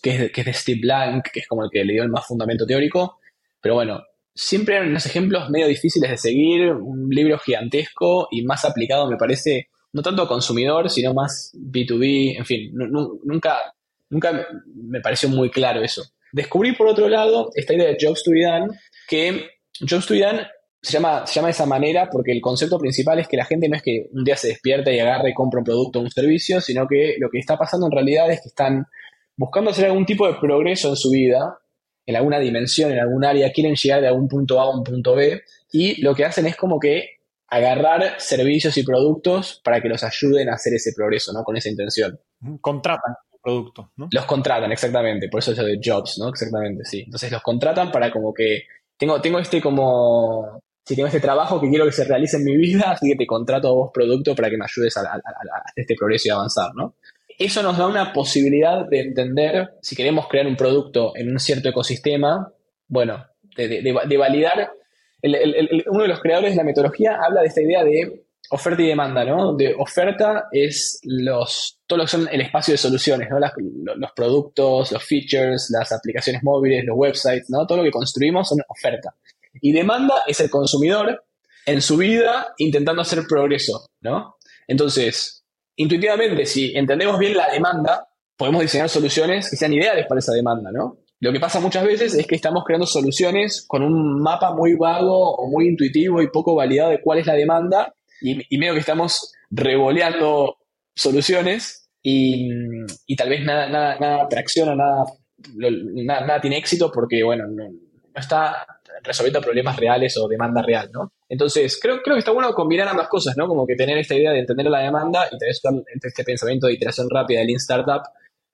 que es, de, Steve Blank, que es como el que le dio el más fundamento teórico. Pero bueno, siempre eran unos ejemplos medio difíciles de seguir, un libro gigantesco y más aplicado, me parece, no tanto a consumidor, sino más B2B, en fin, nunca, nunca me pareció muy claro eso. Descubrí por otro lado esta idea de Jobs to be done, que Jobs to be done se llama, se llama de esa manera porque el concepto principal es que la gente no es que un día se despierta y agarre y compra un producto o un servicio, sino que lo que está pasando en realidad es que están buscando hacer algún tipo de progreso en su vida, en alguna dimensión, en algún área, quieren llegar de algún punto A a un punto B, y lo que hacen es como que agarrar servicios y productos para que los ayuden a hacer ese progreso, ¿no? Con esa intención. Contratan productos, ¿no? Los contratan, exactamente, por eso es de jobs, ¿no? Exactamente, sí. Entonces los contratan para como que tengo, tengo este como si tengo este trabajo que quiero que se realice en mi vida, así que te contrato a vos producto para que me ayudes a, este progreso y avanzar, ¿no? Eso nos da una posibilidad de entender, si queremos crear un producto en un cierto ecosistema, bueno, de, validar. uno de los creadores de la metodología habla de esta idea de oferta y demanda, ¿no? De oferta es los, todo lo que son el espacio de soluciones, ¿no? los productos, los features, las aplicaciones móviles, los websites, ¿no? Todo lo que construimos son oferta. Y demanda es el consumidor en su vida intentando hacer progreso, ¿no? Entonces, intuitivamente, si entendemos bien la demanda, podemos diseñar soluciones que sean ideales para esa demanda, ¿no? Lo que pasa muchas veces es que estamos creando soluciones con un mapa muy vago o muy intuitivo y poco validado de cuál es la demanda y, medio que estamos revoleando soluciones y, tal vez nada, nada, nada tracciona, nada, nada, tiene éxito porque, bueno, no, no está resolviendo problemas reales o demanda real, ¿no? Entonces, creo, creo que está bueno combinar ambas cosas, ¿no? Como que tener esta idea de entender la demanda y tener este pensamiento de iteración rápida del Lean Startup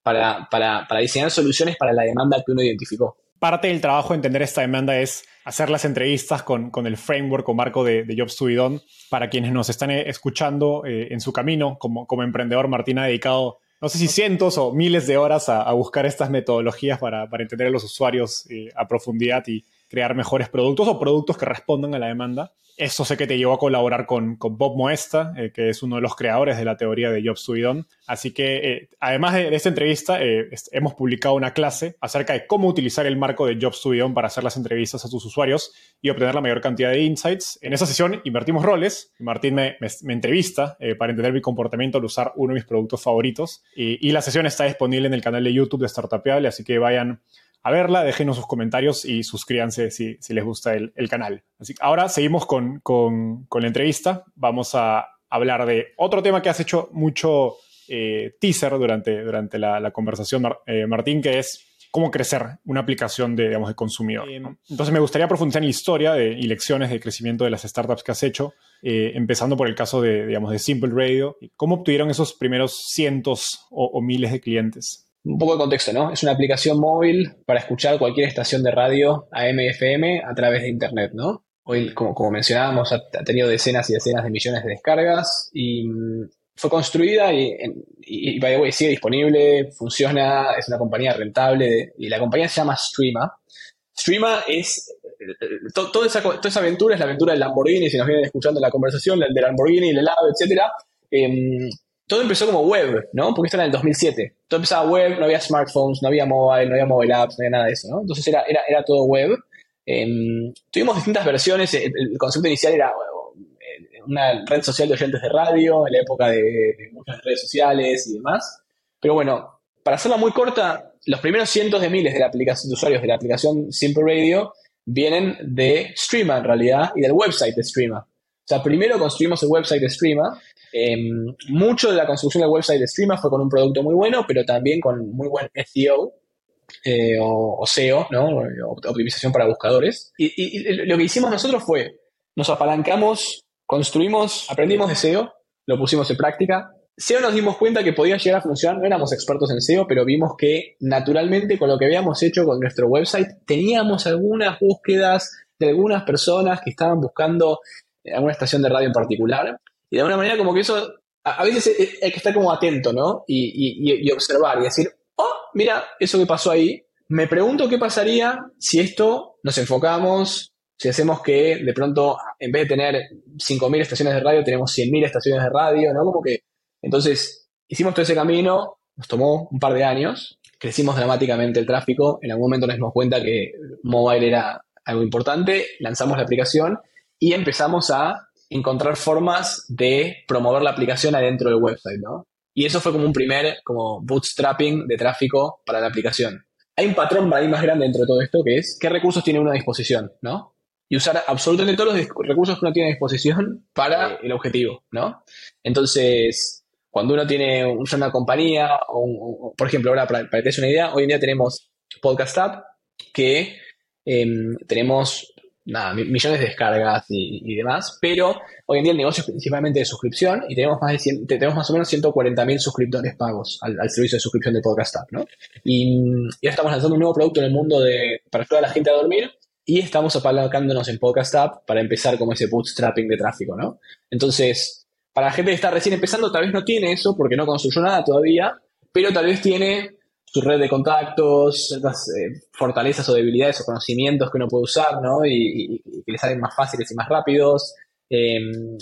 para, para, diseñar soluciones para la demanda que uno identificó. Parte del trabajo de entender esta demanda es hacer las entrevistas con, con el framework o marco de, de Jobs to be done. Para quienes nos están eh, escuchando eh, en su camino como, como emprendedor, Martín ha dedicado no sé si cientos o miles de horas a, buscar estas metodologías para, para, entender a los usuarios eh, a profundidad y, crear mejores productos o productos que respondan a la demanda. Eso sé que te llevó a colaborar con, Bob Moesta, eh, que es uno de los creadores de la teoría de Jobs to Así que, eh, además de, esta entrevista, eh, hemos publicado una clase acerca de cómo utilizar el marco de Jobs to para hacer las entrevistas a tus usuarios y obtener la mayor cantidad de insights. En esa sesión invertimos roles. Martín me, entrevista para entender mi comportamiento al usar uno de mis productos favoritos. Y, y la sesión está disponible en el canal de YouTube de Startupiable, así que vayan a verla, déjenos sus comentarios y suscríbanse si, les gusta el, canal. Así que ahora seguimos con, la entrevista. Vamos a hablar de otro tema que has hecho mucho eh, teaser durante, durante la, conversación, eh, Martín, que es cómo crecer una aplicación de, digamos, de consumidor. Entonces me gustaría profundizar en la historia de, y lecciones de crecimiento de las startups que has hecho, eh, empezando por el caso de, digamos, de Simple Radio. ¿Cómo obtuvieron esos primeros cientos o miles de clientes? Un poco de contexto, ¿no? Es una aplicación móvil para escuchar cualquier estación de radio AM/FM a través de Internet, ¿no? Hoy, como, como mencionábamos, ha, tenido decenas y decenas de millones de descargas y mm, fue construida y, by the way, sigue disponible, funciona, es una compañía rentable y la compañía se llama Streama. Streama es toda, esa, toda esa aventura es la aventura del Lamborghini, si nos vienen escuchando la conversación, el del Lamborghini, el helado, etc. todo empezó como web, ¿no? Porque esto era en el 2007. Todo empezaba web, no había smartphones, no había mobile, no había mobile apps, no había nada de eso, ¿no? Entonces era, era, era todo web. Em, tuvimos distintas versiones. El, concepto inicial era eh, una red social de oyentes de radio, en la época de, muchas redes sociales y demás. Pero bueno, para hacerla muy corta, los primeros cientos de miles de, la aplicación, de usuarios de la aplicación Simple Radio vienen de Streama en realidad y del website de Streama. O sea, primero construimos el website de Streama. Em, mucho de la construcción del website de Streama fue con un producto muy bueno, pero también con muy buen SEO eh, o, SEO, ¿no? optimización para buscadores. Y, lo que hicimos nosotros fue, nos apalancamos, construimos, aprendimos de SEO, lo pusimos en práctica, SEO nos dimos cuenta que podía llegar a funcionar, no éramos expertos en SEO, pero vimos que naturalmente con lo que habíamos hecho con nuestro website teníamos algunas búsquedas de algunas personas que estaban buscando alguna estación de radio en particular. Y de alguna manera como que eso, a, veces hay que estar como atento, ¿no? Y, observar y decir, oh, mira, eso que pasó ahí. Me pregunto qué pasaría si esto nos enfocamos, si hacemos que de pronto, en vez de tener 5.000 estaciones de radio, tenemos 100.000 estaciones de radio, ¿no? Como que entonces, hicimos todo ese camino, nos tomó un par de años, crecimos dramáticamente el tráfico, en algún momento nos dimos cuenta que mobile era algo importante, lanzamos la aplicación y empezamos a encontrar formas de promover la aplicación adentro del website, ¿no? Y eso fue como un primer como bootstrapping de tráfico para la aplicación. Hay un patrón ahí más grande dentro de todo esto que es qué recursos tiene uno a disposición, ¿no? Y usar absolutamente todos los recursos que uno tiene a disposición para el objetivo, ¿no? Entonces, cuando uno tiene una compañía, o, por ejemplo, ahora para, que te una idea, hoy en día tenemos Podcast App, que em, tenemos millones de descargas y, demás, pero hoy en día el negocio es principalmente de suscripción y tenemos más, de tenemos más o menos 140.000 suscriptores pagos al, servicio de suscripción de Podcast App, ¿no? Y, ya estamos lanzando un nuevo producto en el mundo de, para ayudar a la gente a dormir y estamos apalancándonos en Podcast App para empezar como ese bootstrapping de tráfico, ¿no? Entonces, para la gente que está recién empezando, tal vez no tiene eso porque no construyó nada todavía, pero tal vez tiene su red de contactos, ciertas eh, fortalezas o debilidades o conocimientos que uno puede usar, ¿no? Y, que le salen más fáciles y más rápidos. Em,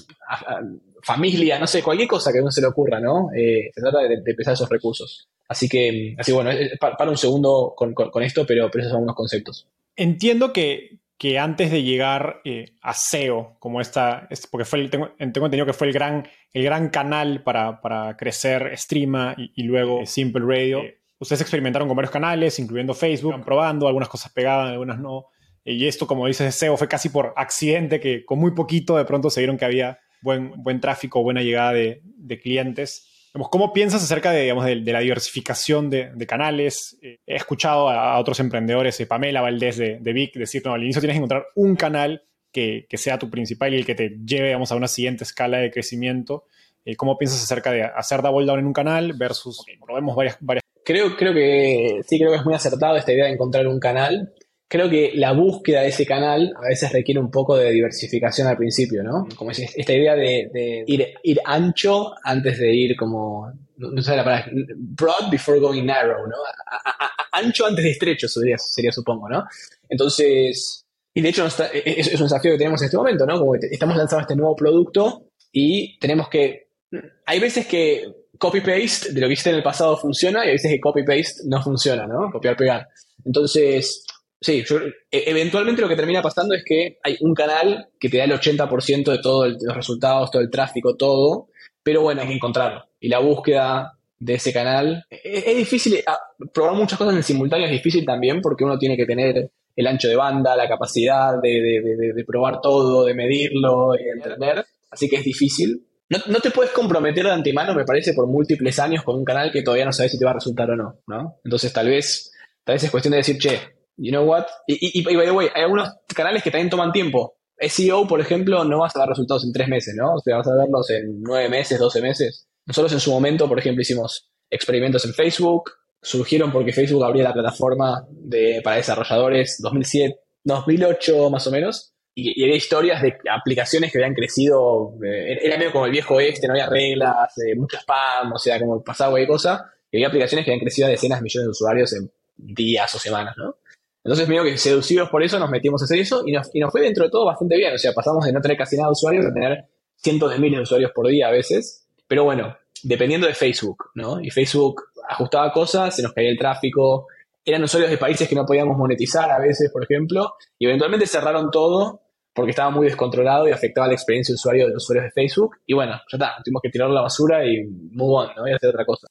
familia, no sé, cualquier cosa que a uno se le ocurra, ¿no? Eh, se trata de, empezar esos recursos. Así que, así bueno, para un segundo con, esto, pero, pero esos son unos conceptos. Entiendo que, que antes de llegar eh, a SEO, como esta, porque fue tengo, entendido que fue el gran, el gran canal para, para crecer Streama y, luego Simple Radio, eh, ustedes experimentaron con varios canales, incluyendo Facebook, probando, algunas cosas pegaban, algunas no. Y esto, como dices, SEO fue casi por accidente, que con muy poquito de pronto se vieron que había buen, buen tráfico, buena llegada de, de clientes. ¿Cómo piensas acerca de, digamos, de, la diversificación de, canales? Eh, he escuchado a, otros emprendedores, eh, Pamela Valdés de, de Vic, decir, no, al inicio tienes que encontrar un canal que, sea tu principal y el que te lleve digamos, a una siguiente escala de crecimiento. Eh, ¿Cómo piensas acerca de hacer double down en un canal versus, probemos varias, varias... Creo, creo que sí, creo que es muy acertado esta idea de encontrar un canal creo que la búsqueda de ese canal a veces requiere un poco de diversificación al principio, ¿no? Como es esta idea de, ir, ancho antes de ir como, no sé la palabra, broad before going narrow, ¿no? ancho antes de estrecho sería, sería, supongo, ¿no? Entonces, y de hecho es, un desafío que tenemos en este momento, ¿no? Como que estamos lanzando este nuevo producto y tenemos que, hay veces que copy-paste de lo que hiciste en el pasado funciona y hay veces que copy-paste no funciona, ¿no? Copiar-pegar. Entonces, Sí, e, eventualmente lo que termina pasando es que hay un canal que te da el 80% de todos los resultados, todo el tráfico, todo, pero bueno, hay que encontrarlo. Y la búsqueda de ese canal e, es, difícil, ah, probar muchas cosas en simultáneo es difícil también porque uno tiene que tener el ancho de banda, la capacidad de, probar todo, de medirlo y de entender, así que es difícil. No, no, te puedes comprometer de antemano, me parece, por múltiples años con un canal que todavía no sabes si te va a resultar o no, ¿no? Entonces tal vez, tal vez es cuestión de decir, che, you know what? Y, by the way, hay algunos canales que también toman tiempo. SEO, por ejemplo, no vas a dar resultados en tres meses, ¿no? O sea, vas a verlos en nueve meses, doce meses. Nosotros en su momento, por ejemplo, hicimos experimentos en Facebook. Surgieron porque Facebook abría la plataforma de, para desarrolladores 2007, 2008 más o menos. Y, había historias de aplicaciones que habían crecido, eh, era medio como el viejo este, no había reglas, eh, mucho spam, o sea, como pasaba cualquier cosa, y había aplicaciones que habían crecido a decenas de millones de usuarios en días o semanas, ¿no? Entonces, medio que seducidos por eso, nos metimos a hacer eso y nos, y nos fue dentro de todo bastante bien. O sea, pasamos de no tener casi nada de usuarios a tener cientos de miles de usuarios por día a veces. Pero bueno, dependiendo de Facebook, ¿no? Y Facebook ajustaba cosas, se nos caía el tráfico, eran usuarios de países que no podíamos monetizar a veces, por ejemplo, y eventualmente cerraron todo porque estaba muy descontrolado y afectaba la experiencia de usuario de los usuarios de Facebook. Y bueno, ya está, tuvimos que tirar la basura y move on, ¿no? Y hacer otra cosa.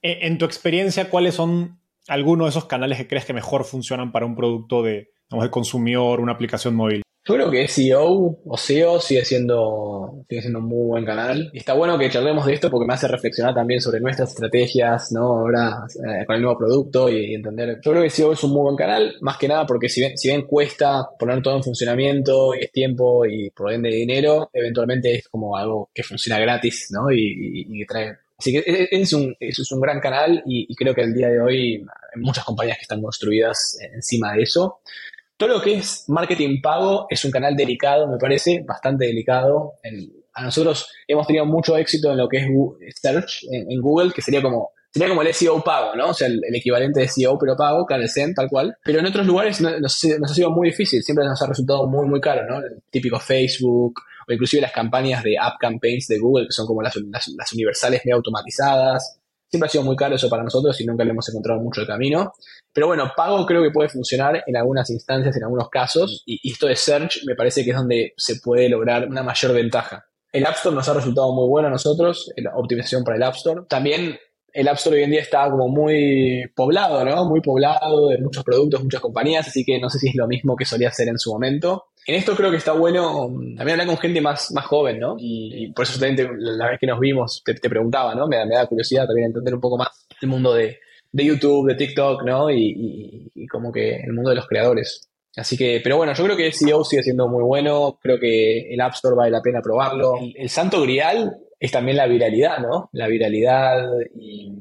Eh, en tu experiencia, ¿cuáles son algunos de esos canales que crees que mejor funcionan para un producto de, de consumidor, una aplicación móvil? Yo creo que SEO o SEO sigue siendo, sigue siendo un muy buen canal. Y está bueno que charlemos de esto porque me hace reflexionar también sobre nuestras estrategias, ¿no? Ahora eh, con el nuevo producto y, entender. Yo creo que SEO es un muy buen canal, más que nada porque si bien, si bien cuesta poner todo en funcionamiento y es tiempo y por ende dinero, eventualmente es como algo que funciona gratis, ¿no? Y, y, trae Así que e, e, es un, es un gran canal y, y, creo que el día de hoy hay muchas compañías que están construidas encima de eso. Todo lo que es marketing pago es un canal delicado, me parece, bastante delicado. a nosotros hemos tenido mucho éxito en lo que es search en, Google, que sería como sería como el SEO pago, ¿no? O sea, el, equivalente de SEO pero pago, CanelSend, tal cual. Pero en otros lugares nos, ha sido muy difícil, siempre nos ha resultado muy, muy caro, ¿no? El típico Facebook o inclusive las campañas de app campaigns de Google, que son como las, las universales medio automatizadas. Siempre ha sido muy caro eso para nosotros y nunca le hemos encontrado mucho el camino. Pero bueno, pago creo que puede funcionar en algunas instancias, en algunos casos, y, esto de search me parece que es donde se puede lograr una mayor ventaja. El App Store nos ha resultado muy bueno a nosotros, la optimización para el App Store. También el App Store hoy en día está como muy poblado, ¿no? Muy poblado de muchos productos, muchas compañías, así que no sé si es lo mismo que solía ser en su momento. En esto creo que está bueno también hablar con gente más, más joven, ¿no? Y, por eso también la vez que nos vimos te, preguntaba, ¿no? Me, me, da curiosidad también entender un poco más el mundo de, de YouTube, de TikTok, ¿no? Y, como que el mundo de los creadores. Así que, pero bueno, yo creo que SEO sigue siendo muy bueno, creo que el App Store vale la pena probarlo. El, santo grial es también la viralidad, ¿no? La viralidad y,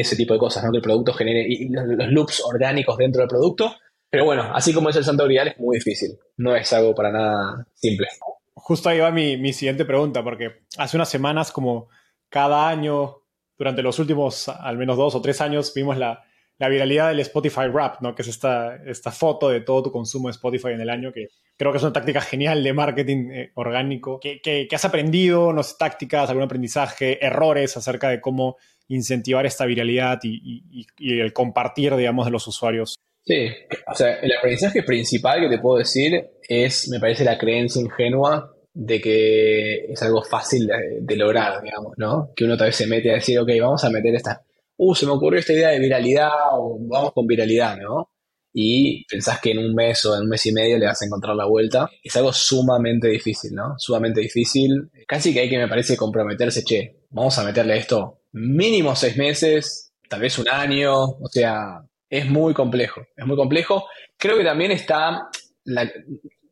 ese tipo de cosas, ¿no? Que el producto genere, y los, loops orgánicos dentro del producto. Pero bueno, así como es el santo grial, es muy difícil. No es algo para nada simple. Justo ahí va mi, mi siguiente pregunta, porque hace unas semanas, como cada año durante los últimos al menos dos o tres años vimos la, viralidad del Spotify Rap, ¿no? que es esta, esta foto de todo tu consumo de Spotify en el año, que creo que es una táctica genial de marketing eh, orgánico. ¿Qué, has aprendido? ¿No tácticas, algún aprendizaje, errores acerca de cómo incentivar esta viralidad y, y, el compartir, digamos, de los usuarios? Sí, o sea, el aprendizaje principal que te puedo decir es, me parece, la creencia ingenua de que es algo fácil de, lograr, digamos, ¿no? Que uno tal vez se mete a decir, ok, vamos a meter esta, uh, se me ocurrió esta idea de viralidad o vamos con viralidad, ¿no? Y pensás que en un mes o en un mes y medio le vas a encontrar la vuelta. Es algo sumamente difícil, ¿no? Sumamente difícil. Casi que hay que, me parece, comprometerse, che, vamos a meterle esto mínimo seis meses, tal vez un año, o sea, es muy complejo, es muy complejo. Creo que también está la,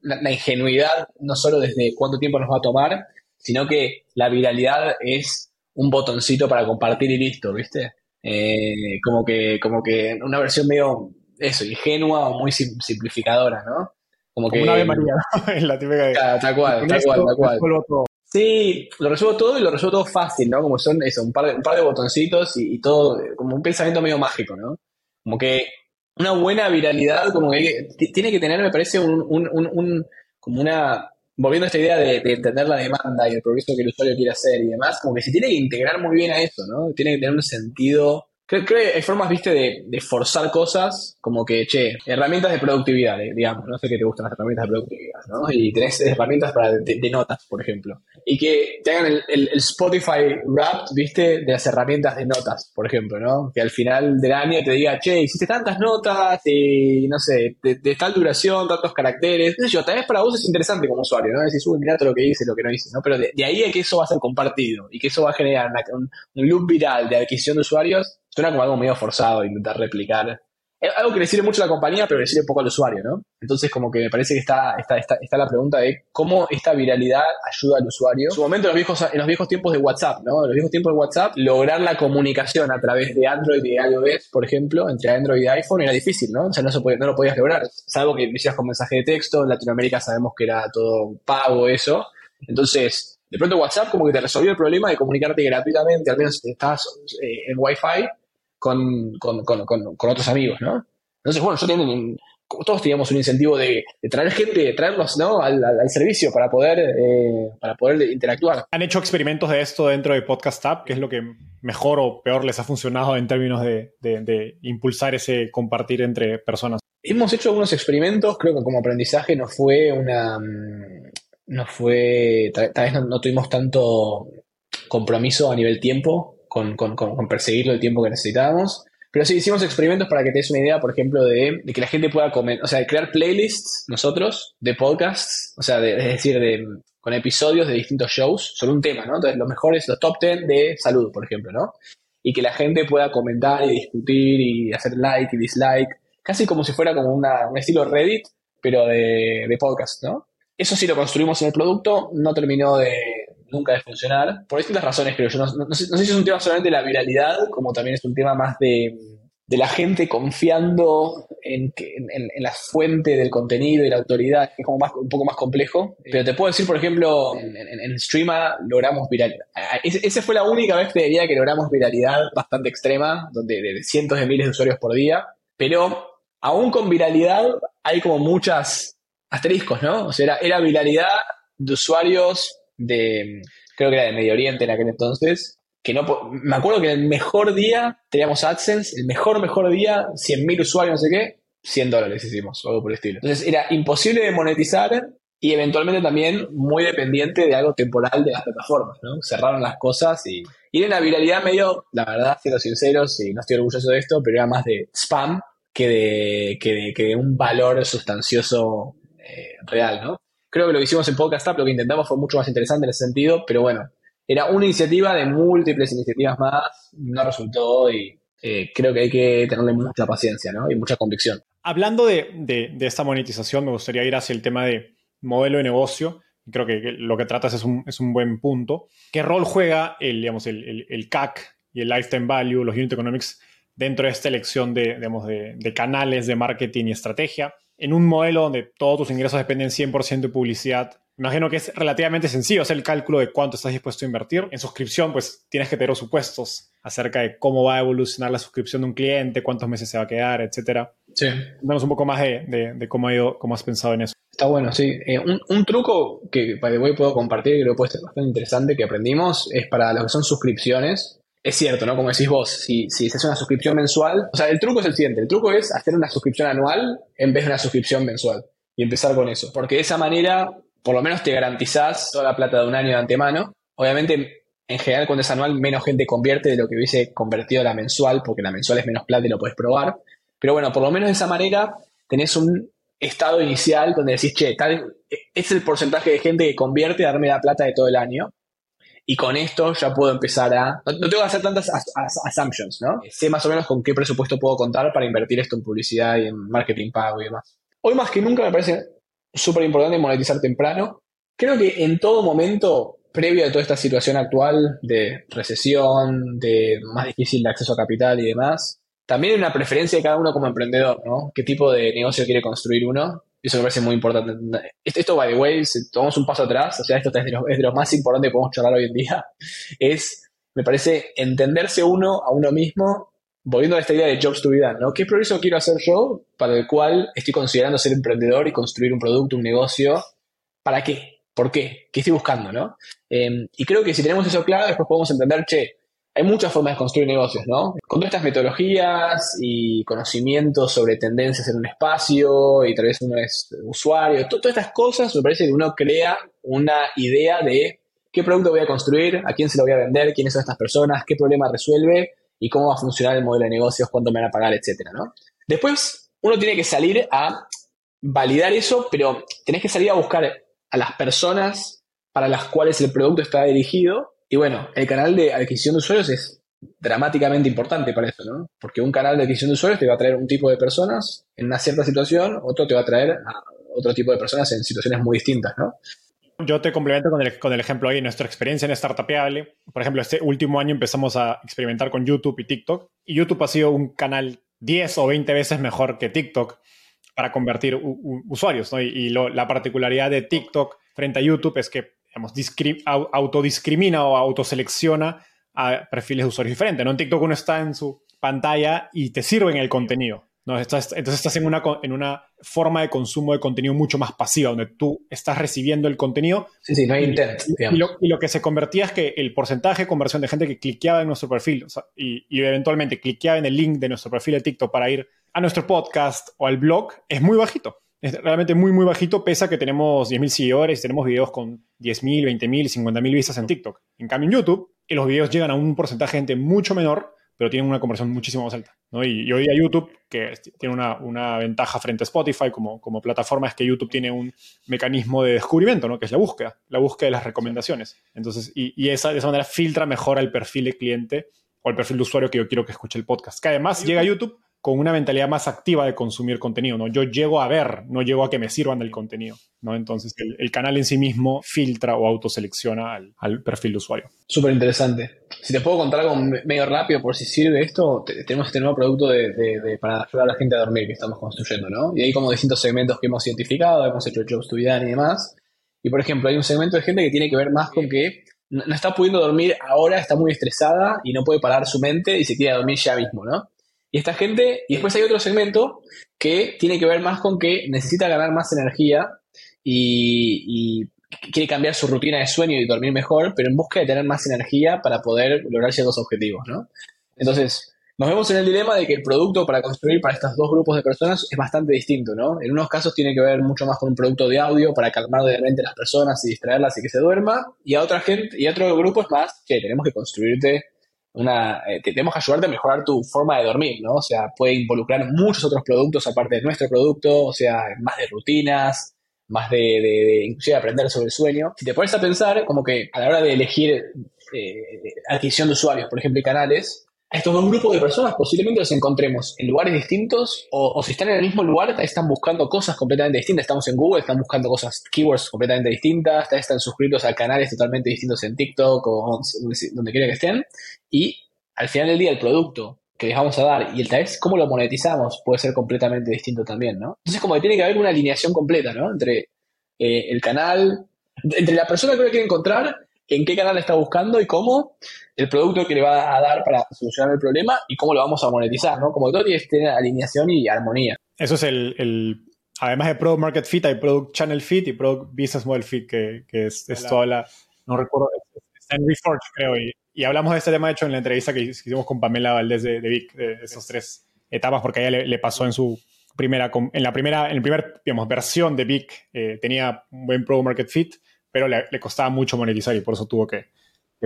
la, ingenuidad, no solo desde cuánto tiempo nos va a tomar, sino que la viralidad es un botoncito para compartir y listo, ¿viste? Eh, como que, como que una versión medio, eso, ingenua o muy simplificadora, ¿no? Como, que. Una Ave María, (laughs) en la típica de. tal cual, tal cual, tal cual. Sí, lo resuelvo todo y lo resuelvo todo fácil, ¿no? Como son eso, un par de, un par de botoncitos y, y todo, como un pensamiento medio mágico, ¿no? Como que una buena viralidad, como que, tiene que tener, me parece, un, un, un, como una, volviendo a esta idea de, entender la demanda y el progreso que el usuario quiere hacer y demás, como que se tiene que integrar muy bien a eso, ¿no? Tiene que tener un sentido Creo, que hay formas, viste, de, forzar cosas, como que, che, herramientas de productividad, eh, digamos, no sé qué te gustan las herramientas de productividad, ¿no? Y tenés herramientas para de, notas, por ejemplo. Y que te hagan el, Spotify Wrapped, viste, de las herramientas de notas, por ejemplo, ¿no? Que al final del año te diga, che, hiciste tantas notas, y no sé, de, tal duración, tantos caracteres, no sé yo, tal vez para vos es interesante como usuario, ¿no? Decís, uy, mirá todo lo que hice, lo que no hice, ¿no? Pero de, ahí a que eso va a ser compartido y que eso va a generar un loop viral de adquisición de usuarios suena como algo medio forzado intentar replicar algo que le sirve mucho a la compañía, pero le sirve poco al usuario, ¿no? Entonces, como que me parece que está, está, está, la pregunta de cómo esta viralidad ayuda al usuario. En su momento, en los, viejos, en los viejos tiempos de WhatsApp, ¿no? En los viejos tiempos de WhatsApp, lograr la comunicación a través de Android y iOS, por ejemplo, entre Android y iPhone era difícil, ¿no? O sea, no, se no lo podías lograr. Salvo que lo hicieras con mensaje de texto, en Latinoamérica sabemos que era todo pago eso. Entonces, de pronto WhatsApp como que te resolvió el problema de comunicarte gratuitamente, al menos estás eh, en Wi-Fi, con, con, con, con, otros amigos, ¿no? Entonces, bueno, yo tengo todos teníamos un incentivo de, traer gente, de traerlos ¿no? al, servicio para poder, eh, para poder interactuar. ¿Han hecho experimentos de esto dentro de Podcast App? ¿Qué es lo que mejor o peor les ha funcionado en términos de, de, impulsar ese compartir entre personas? Hemos hecho algunos experimentos, creo que como aprendizaje no fue una... No fue... Tal, vez no, tuvimos tanto compromiso a nivel tiempo con, con, con perseguirlo el tiempo que necesitábamos. Pero sí, hicimos experimentos para que te des una idea, por ejemplo, de, que la gente pueda comer, o sea, de crear playlists nosotros de podcasts, o sea, es decir, de, con episodios de distintos shows sobre un tema, ¿no? Entonces, los mejores, los top 10 de salud, por ejemplo, ¿no? Y que la gente pueda comentar y discutir y hacer like y dislike, casi como si fuera como una, un estilo Reddit, pero de, de podcast, ¿no? Eso sí lo construimos en el producto, no terminó de, nunca de funcionar, por distintas razones creo yo. No, sé, si es un tema solamente de la viralidad, como también es un tema más de, la gente confiando en, en, la fuente del contenido y la autoridad, que es como más, un poco más complejo. Pero te puedo decir, por ejemplo, en, en, Streama logramos viralidad. Esa fue la única vez, te diría, que logramos viralidad bastante extrema, donde de cientos de miles de usuarios por día. Pero aún con viralidad hay como muchas asteriscos, ¿no? O sea, era viralidad de usuarios de, creo que era de Medio Oriente en aquel entonces, que no, me acuerdo que el mejor día teníamos AdSense, el mejor, mejor día, 100.000 usuarios, no sé qué, 100 dólares hicimos, o algo por el estilo. Entonces era imposible de monetizar y eventualmente también muy dependiente de algo temporal de las plataformas, ¿no? Cerraron las cosas y, y era una viralidad medio, la verdad, siendo sinceros, y no estoy orgulloso de esto, pero era más de spam que de, que de, un valor sustancioso eh, real, ¿no? Creo que lo que hicimos en Podcast App, lo que intentamos fue mucho más interesante en ese sentido, pero bueno, era una iniciativa de múltiples iniciativas más, no resultó y eh, creo que hay que tenerle mucha paciencia ¿no? y mucha convicción. Hablando de, de, esta monetización, me gustaría ir hacia el tema de modelo de negocio. Creo que lo que tratas es un, es un buen punto. ¿Qué rol juega el, digamos, el, el, CAC y el Lifetime Value, los Unit Economics, dentro de esta elección de, digamos, de, de canales de marketing y estrategia? En un modelo donde todos tus ingresos dependen 100% de publicidad, imagino que es relativamente sencillo hacer el cálculo de cuánto estás dispuesto a invertir. En suscripción, pues tienes que tener supuestos acerca de cómo va a evolucionar la suscripción de un cliente, cuántos meses se va a quedar, etc. Sí. Un poco más de, cómo, ha ido, cómo has pensado en eso. Está bueno, sí. Eh, un, truco que para hoy puedo compartir, que creo que puede ser bastante interesante, que aprendimos, es para lo que son suscripciones es cierto, ¿no? Como decís vos, si, si hace una suscripción mensual, o sea, el truco es el siguiente, el truco es hacer una suscripción anual en vez de una suscripción mensual y empezar con eso, porque de esa manera por lo menos te garantizás toda la plata de un año de antemano. Obviamente, en general cuando es anual menos gente convierte de lo que hubiese convertido la mensual, porque la mensual es menos plata y lo puedes probar. Pero bueno, por lo menos de esa manera tenés un estado inicial donde decís, che, tal, es el porcentaje de gente que convierte a darme la plata de todo el año y con esto ya puedo empezar a... No, tengo que hacer tantas assumptions, ¿no? Sé más o menos con qué presupuesto puedo contar para invertir esto en publicidad y en marketing pago y demás. Hoy más que nunca me parece súper importante monetizar temprano. Creo que en todo momento, previo a toda esta situación actual de recesión, de más difícil de acceso a capital y demás, también hay una preferencia de cada uno como emprendedor, ¿no? ¿Qué tipo de negocio quiere construir uno? Eso me parece muy importante. Esto, by the way, si tomamos un paso atrás, o sea, esto es de, lo, más importante que podemos charlar hoy en día, (laughs) es, me parece, entenderse uno a uno mismo, volviendo a esta idea de jobs to be done, ¿no? ¿Qué progreso quiero hacer yo para el cual estoy considerando ser emprendedor y construir un producto, un negocio? ¿Para qué? ¿Por qué? ¿Qué estoy buscando, no? Em, y creo que si tenemos eso claro, después podemos entender, che, hay muchas formas de construir negocios, ¿no? Con todas estas metodologías y conocimientos sobre tendencias en un espacio y tal vez uno es usuario, todas estas cosas, me parece que uno crea una idea de qué producto voy a construir, a quién se lo voy a vender, quiénes son estas personas, qué problema resuelve y cómo va a funcionar el modelo de negocios, cuánto me van a pagar, etcétera, ¿no? Después, uno tiene que salir a validar eso, pero tenés que salir a buscar a las personas para las cuales el producto está dirigido y bueno, el canal de adquisición de usuarios es dramáticamente importante para eso, ¿no? Porque un canal de adquisición de usuarios te va a traer un tipo de personas en una cierta situación, otro te va a traer a otro tipo de personas en situaciones muy distintas, ¿no? Yo te complemento con el, con el ejemplo ahí, nuestra experiencia en Startupeable. Por ejemplo, este último año empezamos a experimentar con YouTube y TikTok. Y YouTube ha sido un canal 10 o 20 veces mejor que TikTok para convertir usuarios. ¿no? Y, la particularidad de TikTok frente a YouTube es que digamos, autodiscrimina o autoselecciona a perfiles de usuarios diferentes. ¿no? En TikTok uno está en su pantalla y te sirven el contenido. ¿no? entonces estás en una, en una forma de consumo de contenido mucho más pasiva, donde tú estás recibiendo el contenido. Sí, sí, no hay intent. Y, lo, que se convertía es que el porcentaje de conversión de gente que cliqueaba en nuestro perfil y, y, eventualmente cliqueaba en el link de nuestro perfil de TikTok para ir a nuestro podcast o al blog es muy bajito. Es realmente muy, muy bajito, pese a que tenemos 10.000 seguidores, tenemos videos con 10.000, 20.000, 50.000 vistas en TikTok. En cambio, en YouTube, los videos llegan a un porcentaje de gente mucho menor, pero tienen una conversión muchísimo más alta. ¿no? Y, hoy día YouTube, que tiene una, una, ventaja frente a Spotify como, como plataforma, es que YouTube tiene un mecanismo de descubrimiento, ¿no? que es la búsqueda, la búsqueda de las recomendaciones. Entonces, y, y esa, de esa manera filtra mejor al perfil de cliente o al perfil de usuario que yo quiero que escuche el podcast. Que además llega a YouTube con una mentalidad más activa de consumir contenido, ¿no? Yo llego a ver, no llego a que me sirvan del contenido, ¿no? Entonces el, canal en sí mismo filtra o autoselecciona al, perfil de usuario. Súper interesante. Si te puedo contar algo medio rápido por si sirve esto, tenemos este nuevo producto de, para ayudar a la gente a dormir que estamos construyendo, ¿no? Y hay como distintos segmentos que hemos identificado, hemos hecho jobs to be y demás. Y por ejemplo, hay un segmento de gente que tiene que ver más con que no está pudiendo dormir ahora, está muy estresada y no puede parar su mente y se quiere dormir ya mismo, ¿no? Y esta gente, y después hay otro segmento que tiene que ver más con que necesita ganar más energía y, quiere cambiar su rutina de sueño y dormir mejor, pero en busca de tener más energía para poder lograr ciertos objetivos, ¿no? Entonces, nos vemos en el dilema de que el producto para construir para estos dos grupos de personas es bastante distinto, ¿no? En unos casos tiene que ver mucho más con un producto de audio para calmar de repente a las personas y distraerlas y que se duerma, y a otra gente, y a otro grupo es más que tenemos que construirte una, eh, tenemos que ayudarte a mejorar tu forma de dormir, ¿no? O sea, puede involucrar muchos otros productos aparte de nuestro producto, o sea, más de rutinas, más de, de, inclusive aprender sobre el sueño. Si te pones a pensar, como que a la hora de elegir eh, adquisición de usuarios, por ejemplo, y canales, estos dos grupos de personas posiblemente los encontremos en lugares distintos o, si están en el mismo lugar, están buscando cosas completamente distintas. Estamos en Google, están buscando cosas, keywords completamente distintas, están suscritos a canales totalmente distintos en TikTok o donde quiera que estén. Y al final del día el producto que les vamos a dar y el tal vez cómo lo monetizamos puede ser completamente distinto también, ¿no? Entonces como que tiene que haber una alineación completa, ¿no? Entre eh, el canal, entre la persona que lo quiere encontrar en qué canal está buscando y cómo, el producto que le va a dar para solucionar el problema y cómo lo vamos a monetizar, ¿no? Como todo tiene que tener alineación y armonía. Eso es el, además de Product Market Fit, hay Product Channel Fit y Product Business Model Fit, que, es, toda la, no recuerdo, está en Reforge, creo, y, hablamos de este tema, de hecho, en la entrevista que hicimos con Pamela Valdés de, de Vic, de esas tres etapas, porque a ella le, pasó en su primera, en la primera, en la primera, digamos, versión de Vic, eh, tenía un buen Product Market Fit, pero le, costaba mucho monetizar y por eso tuvo que,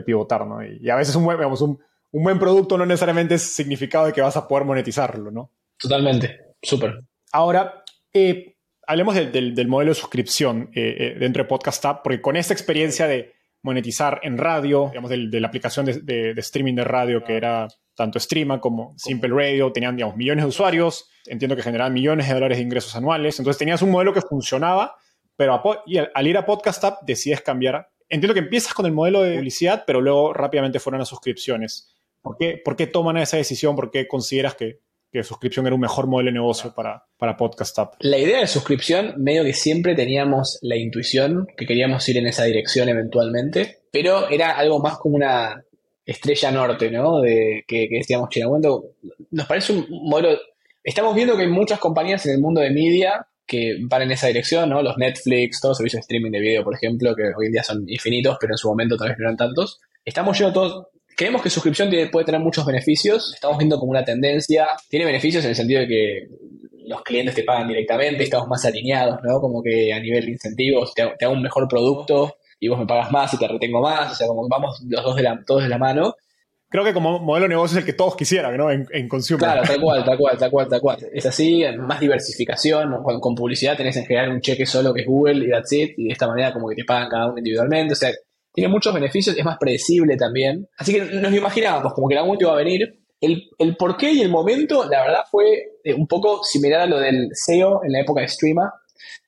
pivotar, ¿no? Y, a veces un buen, un, buen producto no necesariamente es significado de que vas a poder monetizarlo, ¿no? Totalmente, súper. Ahora, eh, hablemos del, modelo de suscripción eh, dentro de Podcast App, porque con esta experiencia de monetizar en radio, digamos, de, la aplicación de, streaming de radio que era tanto Streama como Simple Radio, tenían, digamos, millones de usuarios, entiendo que generaban millones de dólares de ingresos anuales, entonces tenías un modelo que funcionaba pero al, ir a Podcast App decides cambiar. Entiendo que empiezas con el modelo de publicidad, pero luego rápidamente fueron a suscripciones. ¿Por qué, ¿Por qué toman esa decisión? ¿Por qué consideras que, que suscripción era un mejor modelo de negocio para, para Podcast App? La idea de suscripción, medio que siempre teníamos la intuición que queríamos ir en esa dirección eventualmente, pero era algo más como una estrella norte, ¿no? De que, que decíamos, che, momento, nos parece un modelo. Estamos viendo que hay muchas compañías en el mundo de media que van en esa dirección, ¿no? Los Netflix, todos los servicios de streaming de video, por ejemplo, que hoy en día son infinitos, pero en su momento tal vez no eran tantos. Estamos yendo todos. Creemos que suscripción puede tener muchos beneficios. Estamos viendo como una tendencia. Tiene beneficios en el sentido de que los clientes te pagan directamente, estamos más alineados, ¿no? Como que a nivel de incentivos te, hago un mejor producto y vos me pagas más y te retengo más. O sea, como vamos los dos de la, todos de la mano creo que como modelo de negocio es el que todos quisieran, ¿no? En, en consumer. Claro, tal cual, tal cual, tal cual, tal cual. Es así, más diversificación. Con, con publicidad tenés en general un cheque solo que es Google y that's it. Y de esta manera como que te pagan cada uno individualmente. O sea, tiene muchos beneficios, es más predecible también. Así que nos imaginábamos como que la momento iba a venir. El, el porqué y el momento, la verdad, fue eh, un poco similar a lo del SEO en la época de Streama,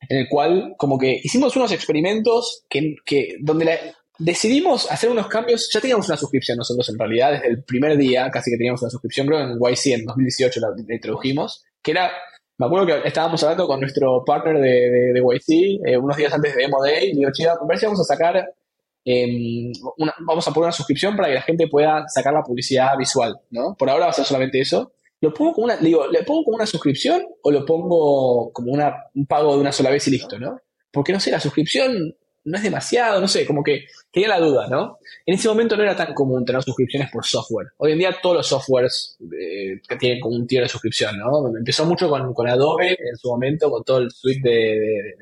en el cual como que hicimos unos experimentos que, que donde decidimos hacer unos cambios. Ya teníamos una suscripción nosotros en realidad, desde el primer día casi que teníamos una suscripción, creo en YC en 2018 la, introdujimos, que era, me acuerdo que estábamos hablando con nuestro partner de, de, YC eh, unos días antes de Demo Day, y digo, chica, a ver si vamos a sacar, em, vamos a poner una suscripción para que la gente pueda sacar la publicidad visual, ¿no? Por ahora va a ser solamente eso. ¿Lo pongo como una, digo, ¿le pongo como una suscripción o lo pongo como una, un pago de una sola vez y listo, ¿no? Porque no sé, la suscripción no es demasiado, no sé, como que tenía la duda, ¿no? En ese momento no era tan común tener suscripciones por software. Hoy en día todos los softwares eh, tienen como un tier de suscripción, ¿no? Empezó mucho con, con, Adobe en su momento, con todo el suite de,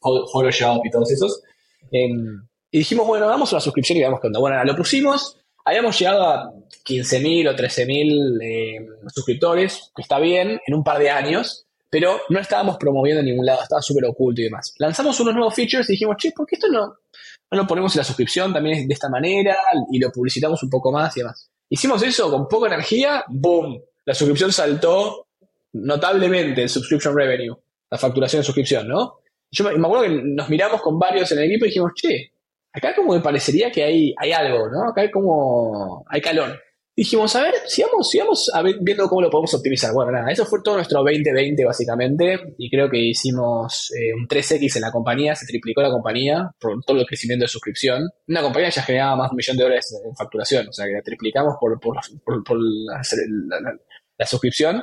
Photoshop y todos esos. Em, y dijimos, bueno, damos una suscripción y veamos qué onda. Bueno, lo pusimos, habíamos llegado a 15.000 o 13.000 eh, suscriptores, que está bien, en un par de años pero no estábamos promoviendo en ningún lado, estaba súper oculto y demás. Lanzamos unos nuevos features y dijimos, che, ¿por qué esto no, no lo ponemos en la suscripción también de esta manera y lo publicitamos un poco más y demás? Hicimos eso con poca energía, ¡boom! La suscripción saltó notablemente el subscription revenue, la facturación de suscripción, ¿no? Yo me, acuerdo que nos miramos con varios en el equipo y dijimos, che, acá como me parecería que hay, hay algo, ¿no? Acá hay como, hay calor dijimos, a ver, sigamos, sigamos viendo cómo lo podemos optimizar. Bueno, nada, eso fue todo nuestro 2020 básicamente y creo que hicimos eh, un 3X en la compañía, se triplicó la compañía por todo el crecimiento de suscripción. Una compañía ya generaba más de un millón de dólares en facturación, o sea que la triplicamos por, por, por, la, suscripción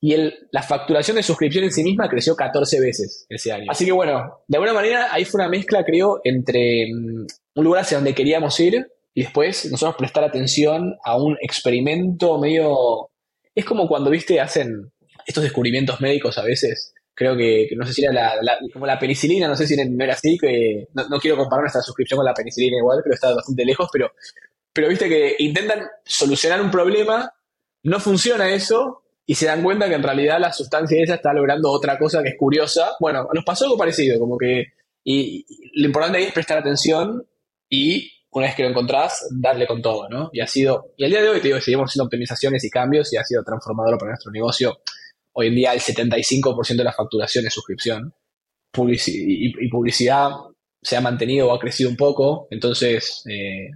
y el, la facturación de suscripción en sí misma creció 14 veces ese año. Así que bueno, de alguna manera ahí fue una mezcla, creo, entre mm, un lugar hacia donde queríamos ir y después nosotros prestar atención a un experimento medio... Es como cuando, viste, hacen estos descubrimientos médicos a veces. Creo que, no sé si era la, como la penicilina, no sé si no era así, que no, quiero comparar nuestra suscripción con la penicilina igual, pero está bastante lejos, pero, pero viste que intentan solucionar un problema, no funciona eso, y se dan cuenta que en realidad la sustancia esa está logrando otra cosa que es curiosa. Bueno, nos pasó algo parecido, como que y lo importante ahí es prestar atención y una vez que lo encontrás, darle con todo, ¿no? Y ha sido, y al día de hoy te digo, seguimos haciendo optimizaciones y cambios y ha sido transformador para nuestro negocio. Hoy en día el 75% de la facturación es suscripción y, publicidad se ha mantenido o ha crecido un poco, entonces eh,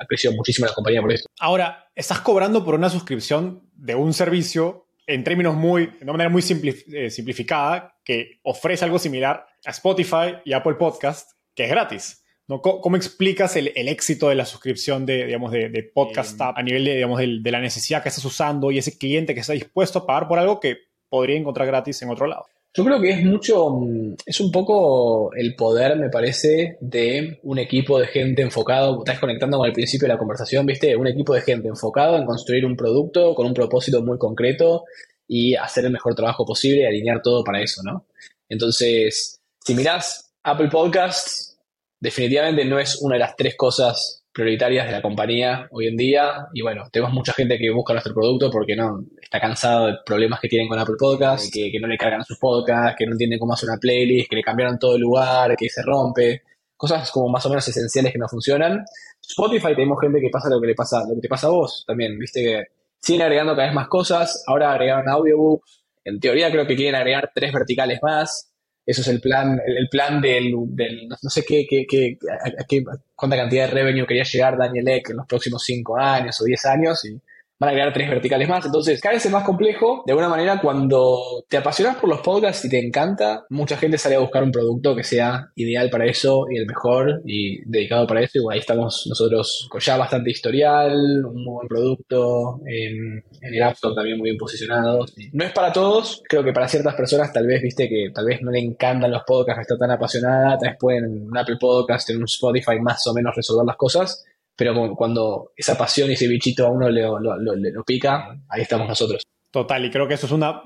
ha, crecido muchísimo la compañía por esto. Ahora, estás cobrando por una suscripción de un servicio en términos muy, de una manera muy eh, simplificada, que ofrece algo similar a Spotify y Apple Podcast, que es gratis. ¿no? ¿Cómo, explicas el, éxito de la suscripción de, digamos, de, Podcast a nivel de, digamos, de, la necesidad que estás usando y ese cliente que está dispuesto a pagar por algo que podría encontrar gratis en otro lado? Yo creo que es mucho, mm, es un poco el poder, me parece, de un equipo de gente enfocado, estás conectando con el principio de la conversación, ¿viste? Un equipo de gente enfocado en construir un producto con un propósito muy concreto y hacer el mejor trabajo posible y alinear todo para eso, ¿no? Entonces, si mirás Apple Podcasts, definitivamente no es una de las tres cosas prioritarias de la compañía hoy en día. Y bueno, tenemos mucha gente que busca nuestro producto porque no está cansado de problemas que tienen con Apple Podcasts, que, no le cargan sus podcasts, que no entienden cómo hacer una playlist, que le cambiaron todo el lugar, que se rompe. Cosas como más o menos esenciales que no funcionan. Spotify tenemos gente que pasa lo que le pasa, lo que te pasa a vos también, viste que siguen agregando cada vez más cosas, ahora agregaron audiobooks, en teoría creo que quieren agregar tres verticales más, eso es el plan, el, plan del, no sé qué, qué, qué, a, qué, cuánta cantidad de revenue quería llegar Daniel Eck en los próximos 5 años o 10 años y van a crear tres verticales más. Entonces, cada vez es más complejo. De alguna manera, cuando te apasionas por los podcasts y te encanta, mucha gente sale a buscar un producto que sea ideal para eso y el mejor y dedicado para eso. Y ahí estamos nosotros con ya bastante historial, un muy buen producto, en, el App Store también muy bien posicionado. No es para todos, creo que para ciertas personas tal vez, viste, que tal vez no le encantan los podcasts, está tan apasionada, tal vez pueden en un Apple Podcast, en un Spotify más o menos resolver las cosas pero cuando esa pasión y ese bichito a uno le, lo, pica, ahí estamos nosotros. Total, y creo que eso es una,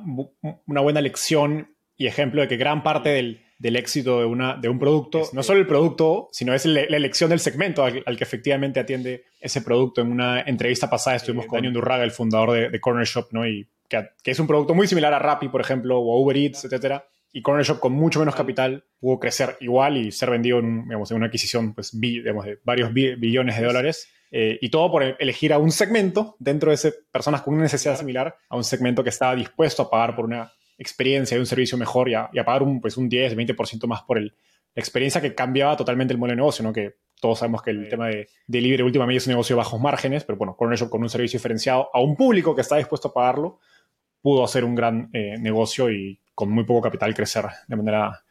una buena lección y ejemplo de que gran parte del, del éxito de, una, de un producto, no solo el producto, sino es la elección del segmento al, que efectivamente atiende ese producto. En una entrevista pasada estuvimos con Daniel Durraga, el fundador de, Corner Shop, ¿no? y que, que, es un producto muy similar a Rappi, por ejemplo, o Uber Eats, etcétera, y Corner Shop con mucho menos capital pudo crecer igual y ser vendido en, digamos, en una adquisición pues, digamos, de varios billones de dólares. Eh, y todo por elegir a un segmento dentro de ese, personas con una necesidad similar, a un segmento que estaba dispuesto a pagar por una experiencia y un servicio mejor y a, pagar un, pues, un 10, 20% más por el, la experiencia que cambiaba totalmente el modelo de negocio, ¿no? Que todos sabemos que el tema de delivery últimamente es un negocio de bajos márgenes, pero bueno, Corner Shop con un servicio diferenciado a un público que está dispuesto a pagarlo, pudo hacer un gran eh, negocio y con muy poco capital crecer de manera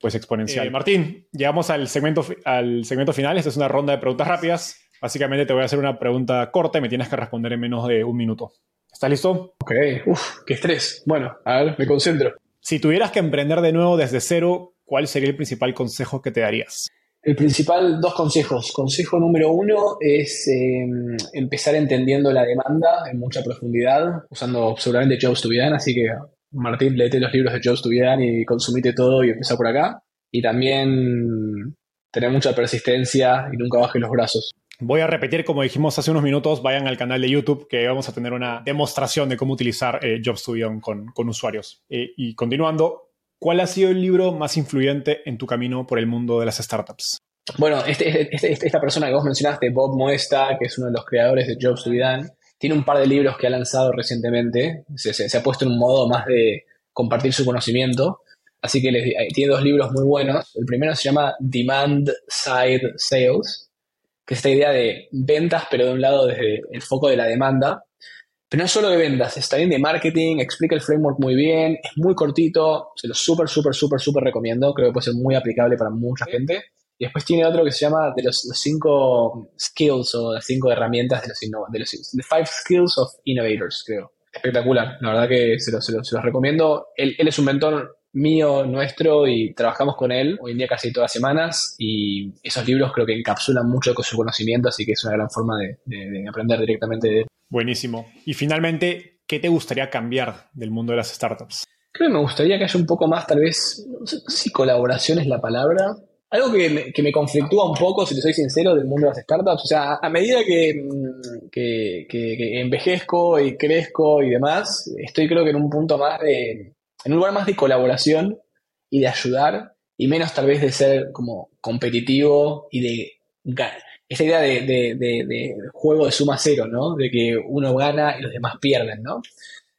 pues exponencial. Eh, Martín, llegamos al segmento, al segmento final. Esta es una ronda de preguntas rápidas. Básicamente te voy a hacer una pregunta corta y me tienes que responder en menos de un minuto. ¿Estás listo? Ok, uff, qué estrés. Bueno, a ver, me concentro. Si tuvieras que emprender de nuevo desde cero, ¿cuál sería el principal consejo que te darías? El principal, dos consejos. Consejo número uno es em, empezar entendiendo la demanda en mucha profundidad, usando seguramente Jobs to be así que Martín, léete los libros de Jobs to be y consumite todo y empezar por acá. Y también tener mucha persistencia y nunca bajes los brazos. Voy a repetir, como dijimos hace unos minutos, vayan al canal de YouTube que vamos a tener una demostración de cómo utilizar eh, Jobs to con, con usuarios. Eh, y continuando, ¿Cuál ha sido el libro más influyente en tu camino por el mundo de las startups? Bueno, este, este, este, esta persona que vos mencionaste, Bob Moesta, que es uno de los creadores de Jobs to be Done, tiene un par de libros que ha lanzado recientemente. Se, ha puesto en un modo más de compartir su conocimiento. Así que eh, tiene dos libros muy buenos. El primero se llama Demand Side Sales, que es esta idea de ventas, pero de un lado desde el foco de la demanda. Pero no es solo de ventas, es también de marketing, explica el framework muy bien, es muy cortito, se lo súper, súper, súper, súper recomiendo, creo que puede ser muy aplicable para mucha gente. Y después tiene otro que se llama de los, cinco skills o las cinco herramientas de los, de los the five skills of innovators, creo. Espectacular, la verdad que se los se recomiendo. Él, él, es un mentor mío, nuestro, y trabajamos con él hoy en día casi todas las semanas. Y esos libros creo que encapsulan mucho con su conocimiento, así que es una gran forma de, de aprender directamente de él. Buenísimo. Y finalmente, ¿qué te gustaría cambiar del mundo de las startups? Creo que me gustaría que haya un poco más, tal vez, no sé si colaboración es la palabra. Algo que me, que me conflictúa un poco, si te soy sincero, del mundo de las startups. O sea, a medida que, mm, que, que, envejezco y crezco y demás, estoy creo que en un punto más de, en un lugar más de colaboración y de ayudar y menos tal vez de ser como competitivo y de esa idea de, juego de suma cero, ¿no? De que uno gana y los demás pierden, ¿no?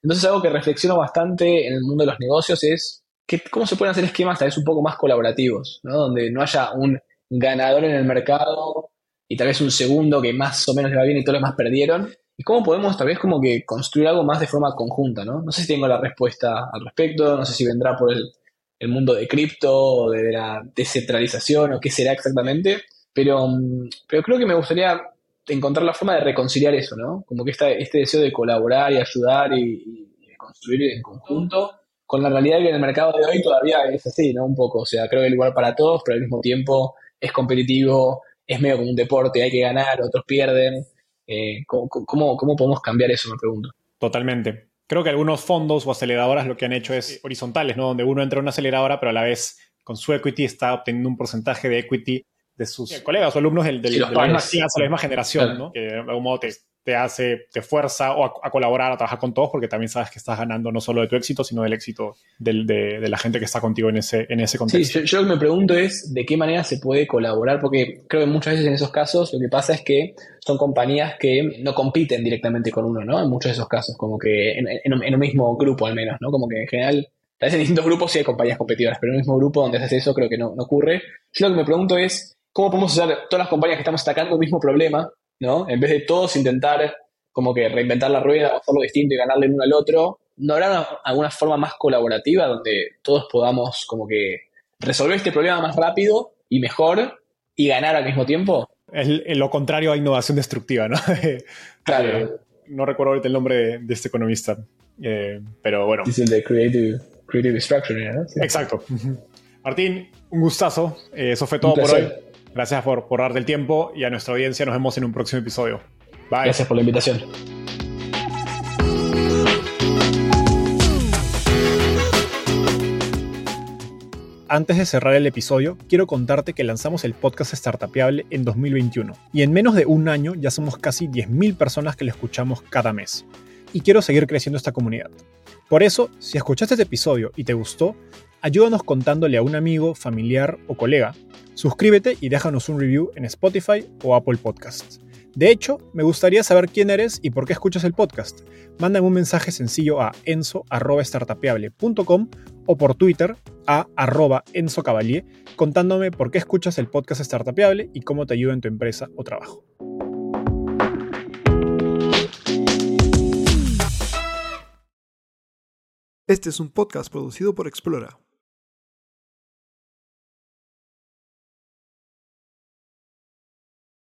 Entonces algo que reflexiono bastante en el mundo de los negocios es cómo se pueden hacer esquemas tal vez un poco más colaborativos, ¿no? Donde no haya un ganador en el mercado y tal vez un segundo que más o menos le va bien y todos los demás perdieron. Y cómo podemos tal vez como que construir algo más de forma conjunta, ¿no? No sé si tengo la respuesta al respecto, no sé si vendrá por el, mundo de cripto o de la descentralización o qué será exactamente, pero, mm, pero creo que me gustaría encontrar la forma de reconciliar eso, ¿no? Como que este deseo de colaborar y ayudar y, construir en conjunto, con la realidad que en el mercado de hoy todavía es así, ¿no? Un poco, o sea, creo que hay lugar para todos, pero al mismo tiempo es competitivo, es medio como un deporte, hay que ganar, otros pierden. Eh, ¿cómo, cómo, podemos cambiar eso, me pregunto? Totalmente. Creo que algunos fondos o aceleradoras lo que han hecho es horizontales, ¿no? Donde uno entra en una aceleradora, pero a la vez con su equity está obteniendo un porcentaje de equity de sus colegas o alumnos del, de, la misma, generación, ¿no? Que de algún modo te, te hace, te fuerza o a, colaborar, a trabajar con todos, porque también sabes que estás ganando no solo de tu éxito, sino del éxito del, de, de, la gente que está contigo en ese, en ese contexto. Sí, yo, lo que me pregunto es de qué manera se puede colaborar, porque creo que muchas veces en esos casos lo que pasa es que son compañías que no compiten directamente con uno, ¿no? En muchos de esos casos, como que en, en, un mismo grupo al menos, ¿no? Como que en general Tal vez en distintos grupos sí hay compañías competidoras, pero en el mismo grupo donde se hace eso creo que no, no ocurre. Yo lo que me pregunto es, ¿Cómo podemos hacer todas las compañías que estamos atacando el mismo problema, ¿no? En vez de todos intentar como que reinventar la rueda o hacerlo distinto y ganarle uno al otro, ¿no habrá alguna forma más colaborativa donde todos podamos como que resolver este problema más rápido y mejor y ganar al mismo tiempo? Es lo contrario a innovación destructiva, ¿no? (laughs) claro. Eh, no recuerdo ahorita el nombre de, este economista, eh, pero bueno. Es el de Creative, creative ¿no? Exacto. Martín, un gustazo. Eh, eso fue todo por hoy. Gracias por, por darte el tiempo y a nuestra audiencia nos vemos en un próximo episodio. Bye. Gracias por la invitación. Antes de cerrar el episodio, quiero contarte que lanzamos el podcast Startupiable en 2021 y en menos de un año ya somos casi 10.000 personas que lo escuchamos cada mes. y quiero seguir creciendo esta comunidad. Por eso, si escuchaste este episodio y te gustó, ayúdanos contándole a un amigo, familiar o colega. Suscríbete y déjanos un review en Spotify o Apple Podcasts. De hecho, me gustaría saber quién eres y por qué escuchas el podcast. Mándame un mensaje sencillo a enzo.startapeable.com o por Twitter a arroba contándome por qué escuchas el podcast Startapeable y cómo te ayuda en tu empresa o trabajo. Este es un podcast producido por Explora.